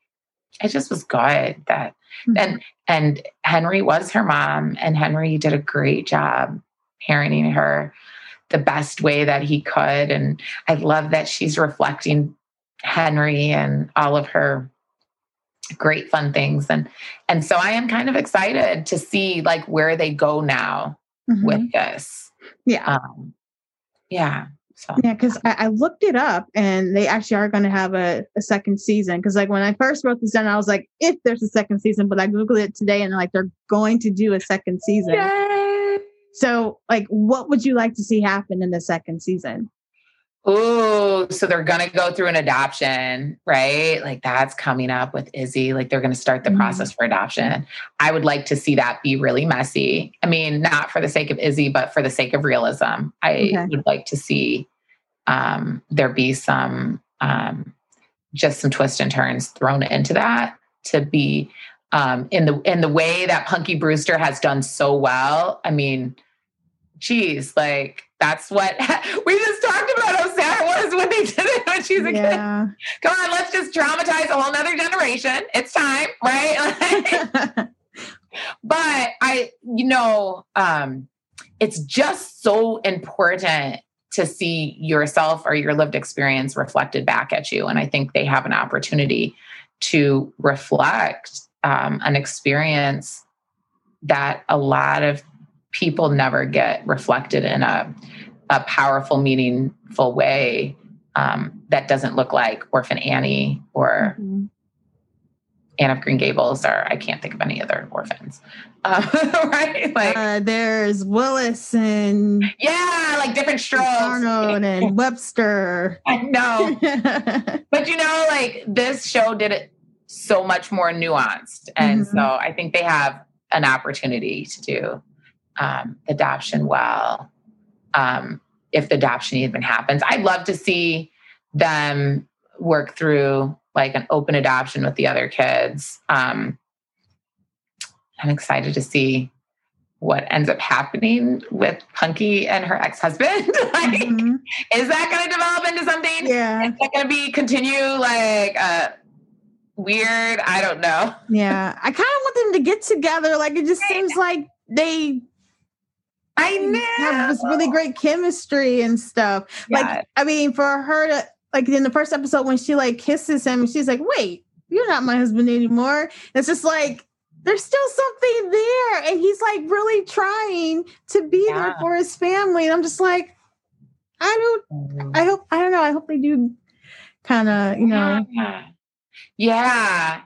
it just was good that mm-hmm. and and Henry was her mom, and Henry did a great job parenting her the best way that he could. And I love that she's reflecting Henry and all of her great fun things. And and so I am kind of excited to see like where they go now mm-hmm. with this. Yeah. Um, yeah. So. Yeah, because I, I, looked it up and they actually are going to have a, a second season. Because like when I first wrote this down, I was like, if there's a second season, but I googled it today and like they're going to do a second season. Yay! So, like, what would you like to see happen in the second season? Oh, so they're going to go through an adoption, right? Like that's coming up with Izzy. Like they're going to start the mm-hmm. process for adoption. I would like to see that be really messy. I mean, not for the sake of Izzy, but for the sake of realism. I okay. would like to see um, there be some, um, just some twists and turns thrown into that to be um, in the in the way that Punky Brewster has done so well. I mean, geez, like that's what we just talked about how sad it was when they did it when she's a yeah. kid. Come on, let's just traumatize a whole nother generation. It's time, right? but I, you know, um, it's just so important to see yourself or your lived experience reflected back at you. And I think they have an opportunity to reflect um, an experience that a lot of people never get reflected in a, a powerful, meaningful way um, that doesn't look like Orphan Annie or mm-hmm. Anne of Green Gables, or I can't think of any other orphans. Uh, right? Like uh, there's Willis and yeah, like Diff'rent Strokes. Arnold and Webster. I know, but you know, like this show did it so much more nuanced. And Mhm. so I think they have an opportunity to do um, adoption well. Um, if the adoption even happens, I'd love to see them work through like an open adoption with the other kids. Um, I'm excited to see what ends up happening with Punky and her ex-husband. like, Mhm. is that going to develop into something? Yeah. Is that going to be continue like uh, weird? I don't know. Yeah. I kind of want them to get together. Like it just seems like they I know. have this really great chemistry and stuff. Yeah. Like, I mean, for her to like in the first episode when she like kisses him, she's like, "Wait, you're not my husband anymore." It's just like there's still something there, and he's like really trying to be there for his family. And I'm just like, I don't, I hope, I don't know. I hope they do kind of, you know, Yeah. Yeah.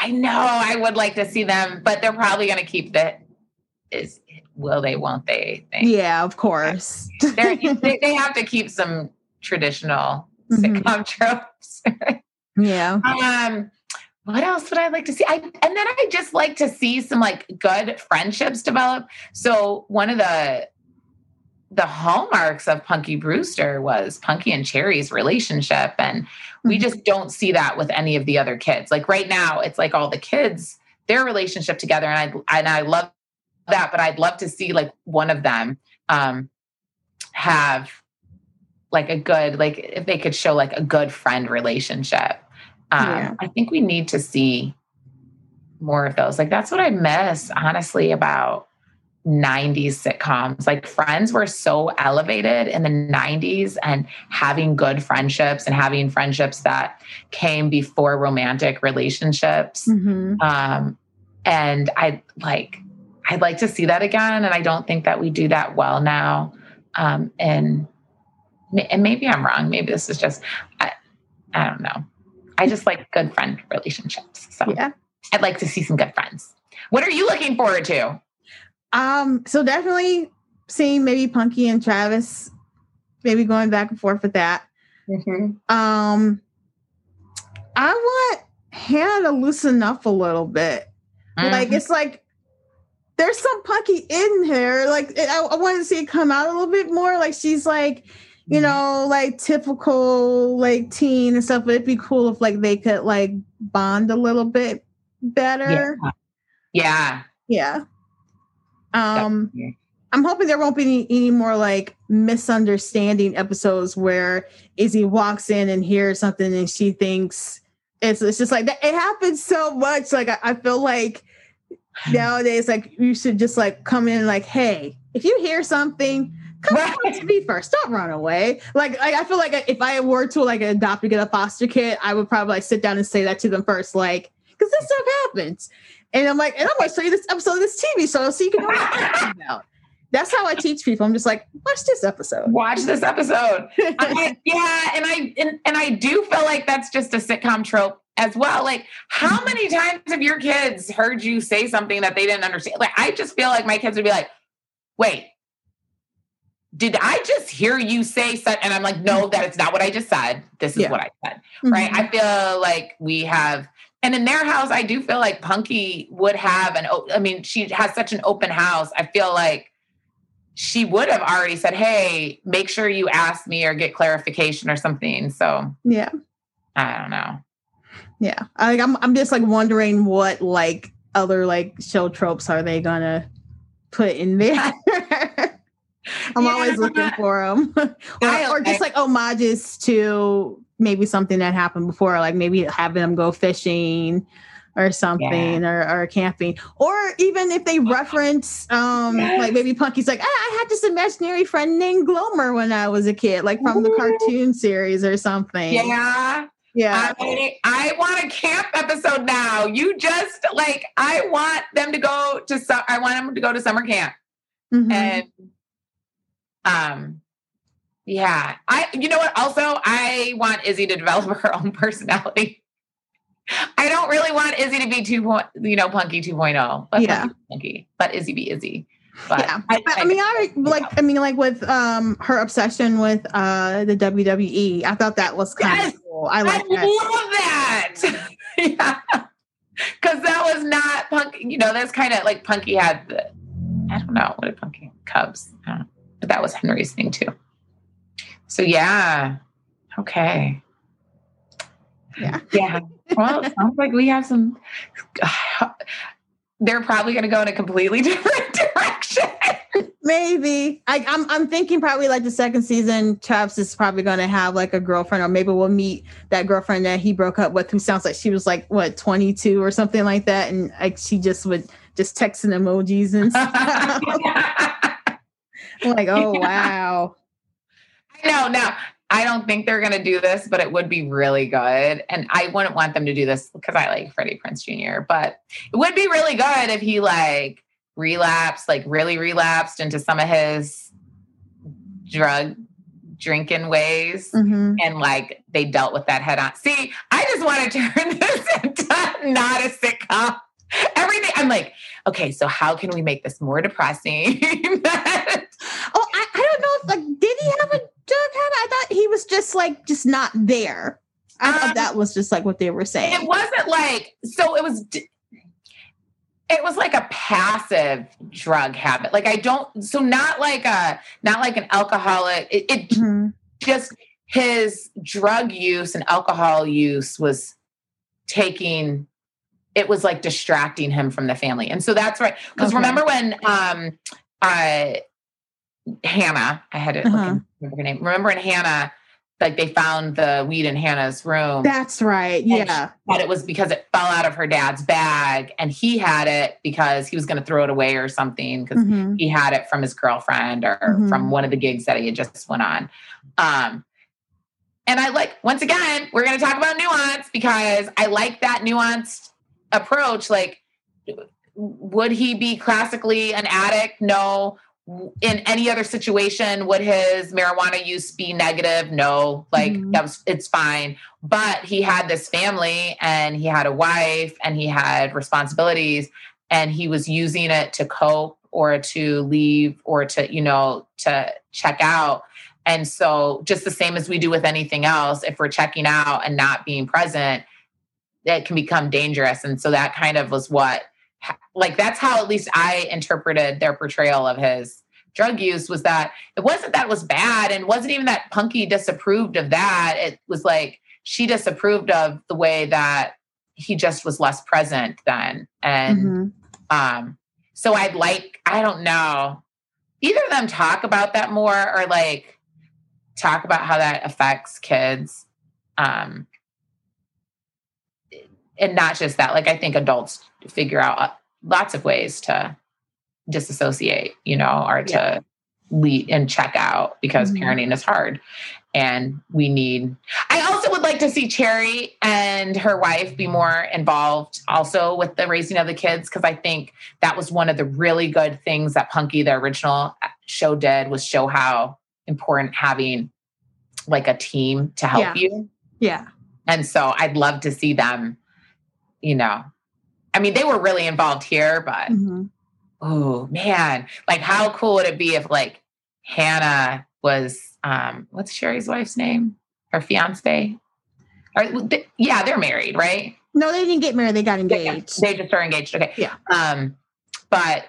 I know I would like to see them, but they're probably going to keep the is will they won't they thing. yeah, of course. They they have to keep some traditional Mhm. sitcom tropes. yeah, um what else would I like to see? I and then I just like to see some like good friendships develop. So one of the the hallmarks of Punky Brewster was Punky and Cherie's relationship. And we Mhm. just don't see that with any of the other kids. Like right now, it's like all the kids, their relationship together. And I and I love that, but I'd love to see like one of them um have like a good, like if they could show like a good friend relationship. Um, Yeah. I think we need to see more of those. Like that's what I miss, honestly, about 90s sitcoms. Like Friends were so elevated in the 90s and having good friendships and having friendships that came before romantic relationships. Mhm. Um, and I like, I'd like to see that again. And I don't think that we do that well now. Um, and, and maybe I'm wrong. Maybe this is just, I, I don't know. I just like good friend relationships. So yeah. I'd like to see some good friends. What are you looking forward to? Um, so definitely seeing maybe Punky and Travis, maybe going back and forth with that. Um, I want Hannah to loosen up a little bit. Like Mhm. it's like there's some Punky in her. Like I, I want to see it come out a little bit more. Like she's like, you Mm-hmm. know, like typical like teen and stuff. But it'd be cool if like they could like bond a little bit better. yeah. Yeah. Um. Definitely. I'm hoping there won't be any, any more like misunderstanding episodes where Izzy walks in and hears something and she thinks it's it's just like that. It happens so much. Like I, I feel like nowadays, like you should just like come in like, hey, if you hear something, come Right. to me first. Don't run away. Like I, I feel like if I were to like adopt or get a foster kid, I would probably like sit down and say that to them first, like because this stuff happens. And I'm like, and I'm going to show you this episode of this TV show so you can know what I'm about. That's how I teach people. I'm just like, watch this episode. Watch this episode. I, yeah, and I and, and I do feel like that's just a sitcom trope as well. Like, how many times have your kids heard you say something that they didn't understand? Like, I just feel like my kids would be like, "Wait, did I just hear you say such?" And I'm like, "No, that is not what I just said. This is Yeah. what I said." Right? Mhm. I feel like we have. And in their house, I do feel like Punky would have an. I mean, she has such an open house. I feel like she would have already said, "Hey, make sure you ask me or get clarification or something." So Yeah. I don't know. Yeah. I, I'm, I'm just like wondering what like other like show tropes are they going to put in there? I'm always looking for them. or, or just like homages to maybe something that happened before, like maybe having them go fishing or something or, or camping or even if they reference um Yes. like maybe punky's like ah, i had this imaginary friend named glomer when i was a kid like from the cartoon series or something Yeah, yeah I, I want a camp episode now. You just like I want them to go to. su- I want them to go to summer camp Mhm. and um. Yeah, I. You know what? Also, I want Izzy to develop her own personality. I don't really want Izzy to be two point, you know, punky 2.0. Let Yeah. Punky. Let Izzy be Izzy. But yeah, I, I mean, I like. I mean, like with um her obsession with uh the WWE. I thought that was kind Yes! of cool. I I like that. love that. yeah. Cause that was not Punky, you know, that's kind of like Punky had the, I don't know, what did Punky Cubs? But that was Henry's thing too. So yeah. Okay. Yeah. Yeah. Well, it sounds like we have some they're probably gonna go in a completely different direction. Maybe I, I'm I'm thinking probably like the second season, Travis is probably going to have like a girlfriend, or maybe we'll meet that girlfriend that he broke up with, who sounds like she was like what 22 or something like that, and like she just would just texting emojis and stuff. Like, oh wow. I know. Now I don't think they're going to do this, but it would be really good. And I wouldn't want them to do this because I like Freddie Prinze Jr. But it would be really good if he like relapsed, like really relapsed into some of his drug drinking ways Mhm. and like they dealt with that head on. See, I just want to turn this into not a sitcom. Everything I'm like, okay, so how can we make this more depressing? Oh, I, I don't know if like did he have a drug habit? I thought he was just like just not there. I Um, thought that was just like what they were saying. it wasn't like so it was it was like a passive drug habit like i don't so not like a not like an alcoholic it, it Mhm. just his drug use and alcohol use was taking it was like distracting him from the family and so that's right because Okay. remember when um uh hannah i had to Uh-huh. remember her name remember when hannah like they found the weed in hannah's room That's right. Yeah. but it was because it fell out of her dad's bag and he had it because he was going to throw it away or something because Mhm. he had it from his girlfriend or Mhm. from one of the gigs that he had just went on um and i like once again we're going to talk about nuance because i like that nuanced approach like would he be classically an addict? No. In any other situation would his marijuana use be negative? No. Like Mhm. that was it's fine. But he had this family and he had a wife and he had responsibilities and he was using it to cope or to leave or to you know to check out. And so just the same as we do with anything else if we're checking out and not being present it can become dangerous. And so that kind of was what like that's how at least i interpreted their portrayal of his drug use was that it wasn't that it was bad and wasn't even that punky disapproved of that. It was like she disapproved of the way that he just was less present then. And Mhm. um so i'd like i don't know either of them talk about that more or like talk about how that affects kids. Um and not just that like i think adults figure out uh, lots of ways to disassociate you know or to Yeah. lead and check out because Mhm. parenting is hard and we need i also would like to see cherie and her wife be more involved also with the raising of the kids because i think that was one of the really good things that punky the original show did was show how important having like a team to help Yeah. you Yeah. and so I'd love to see them, you know. I mean, they were really involved here, but Mhm. oh man, like how cool would it be if like Hannah was um what's Cherie's wife's name? Her fiance? Or, th- yeah, they're married, right? No, they didn't get married. They got engaged. They just are engaged. Okay. Yeah. Um, but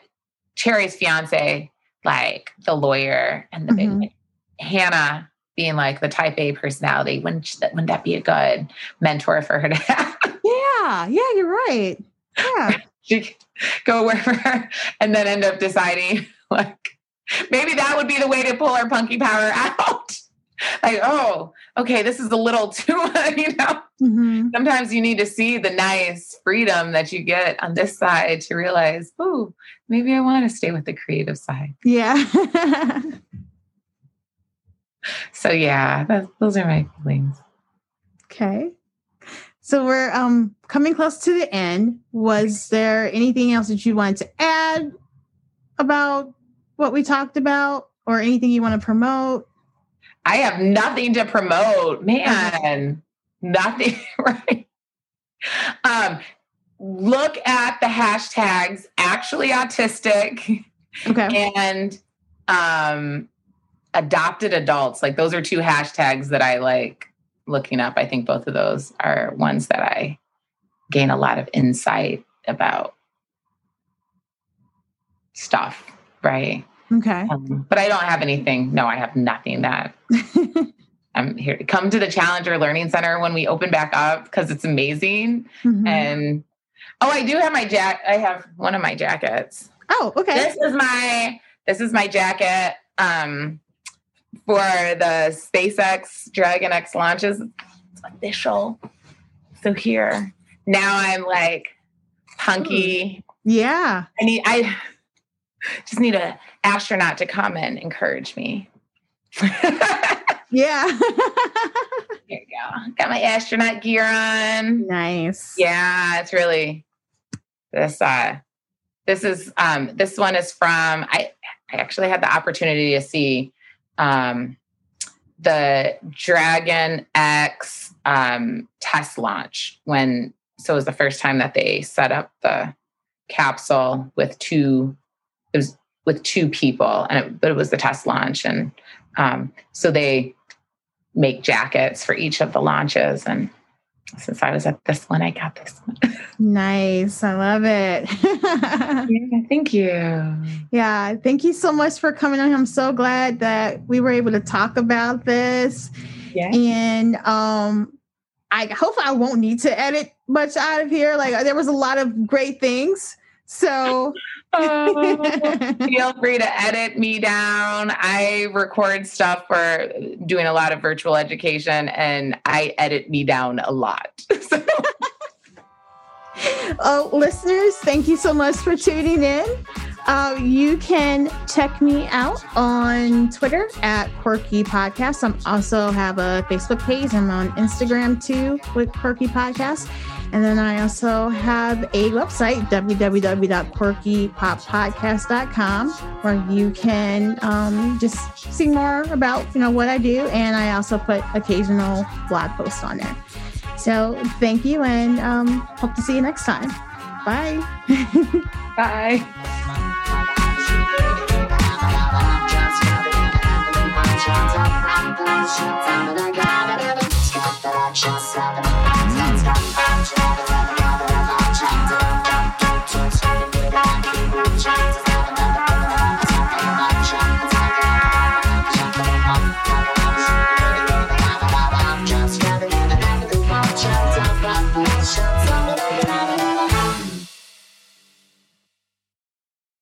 Cherie's fiance, like the lawyer and the Mhm. big Hannah being like the type A personality, wouldn't, sh- wouldn't that be a good mentor for her to have? Yeah. Yeah. You're right. Yeah. she go wherever and then end up deciding like maybe that would be the way to pull our punky power out. like, oh, okay, this is a little too, you know. Mhm. Sometimes you need to see the nice freedom that you get on this side to realize, oh, maybe I want to stay with the creative side. Yeah. So yeah, that, those are my feelings. okay. So we're um coming close to the end. Was there anything else that you wanted to add about what we talked about or anything you want to promote? I have nothing to promote, man. Nothing, right? Um, look at the hashtags actually autistic Okay. and um adopted adults. Like those are two hashtags that I like looking up. I think both of those are ones that I gain a lot of insight about stuff, right? Okay. Um, but I don't have anything. No, I have nothing that I'm here to come to the Challenger Learning Center when we open back up because it's amazing. Mhm. And oh, I do have my jack. I have one of my jackets. oh, okay. This is my this is my jacket um, for the SpaceX Dragon X launches. It's official. So here now I'm like punky. Yeah. I need I just need a astronaut to come and encourage me. Yeah. Here you go. Got my astronaut gear on. nice. Yeah, it's really this uh this is um this one is from I I actually had the opportunity to see um the Dragon X um test launch when so it was the first time that they set up the capsule with two it was with two people and it, but it was the test launch and um so they make jackets for each of the launches and since I was at this one, I got this one. Nice. I love it. yeah, thank you. yeah. Thank you so much for coming on. I'm so glad that we were able to talk about this. Yeah. And um I hope I won't need to edit much out of here. Like there was a lot of great things. So Oh, feel free to edit me down. I record stuff for doing a lot of virtual education and I edit me down a lot. So, oh, listeners, thank you so much for tuning in. Uh, you can check me out on Twitter at Quirky Podcast. I also have a Facebook page. I'm on Instagram too with Quirky Podcast. And then I also have a website, www.quirkypoppodcast.com, where you can um, just see more about, you know, what I do. And I also put occasional blog posts on there. So thank you and um, hope to see you next time. Bye. Bye. Just it.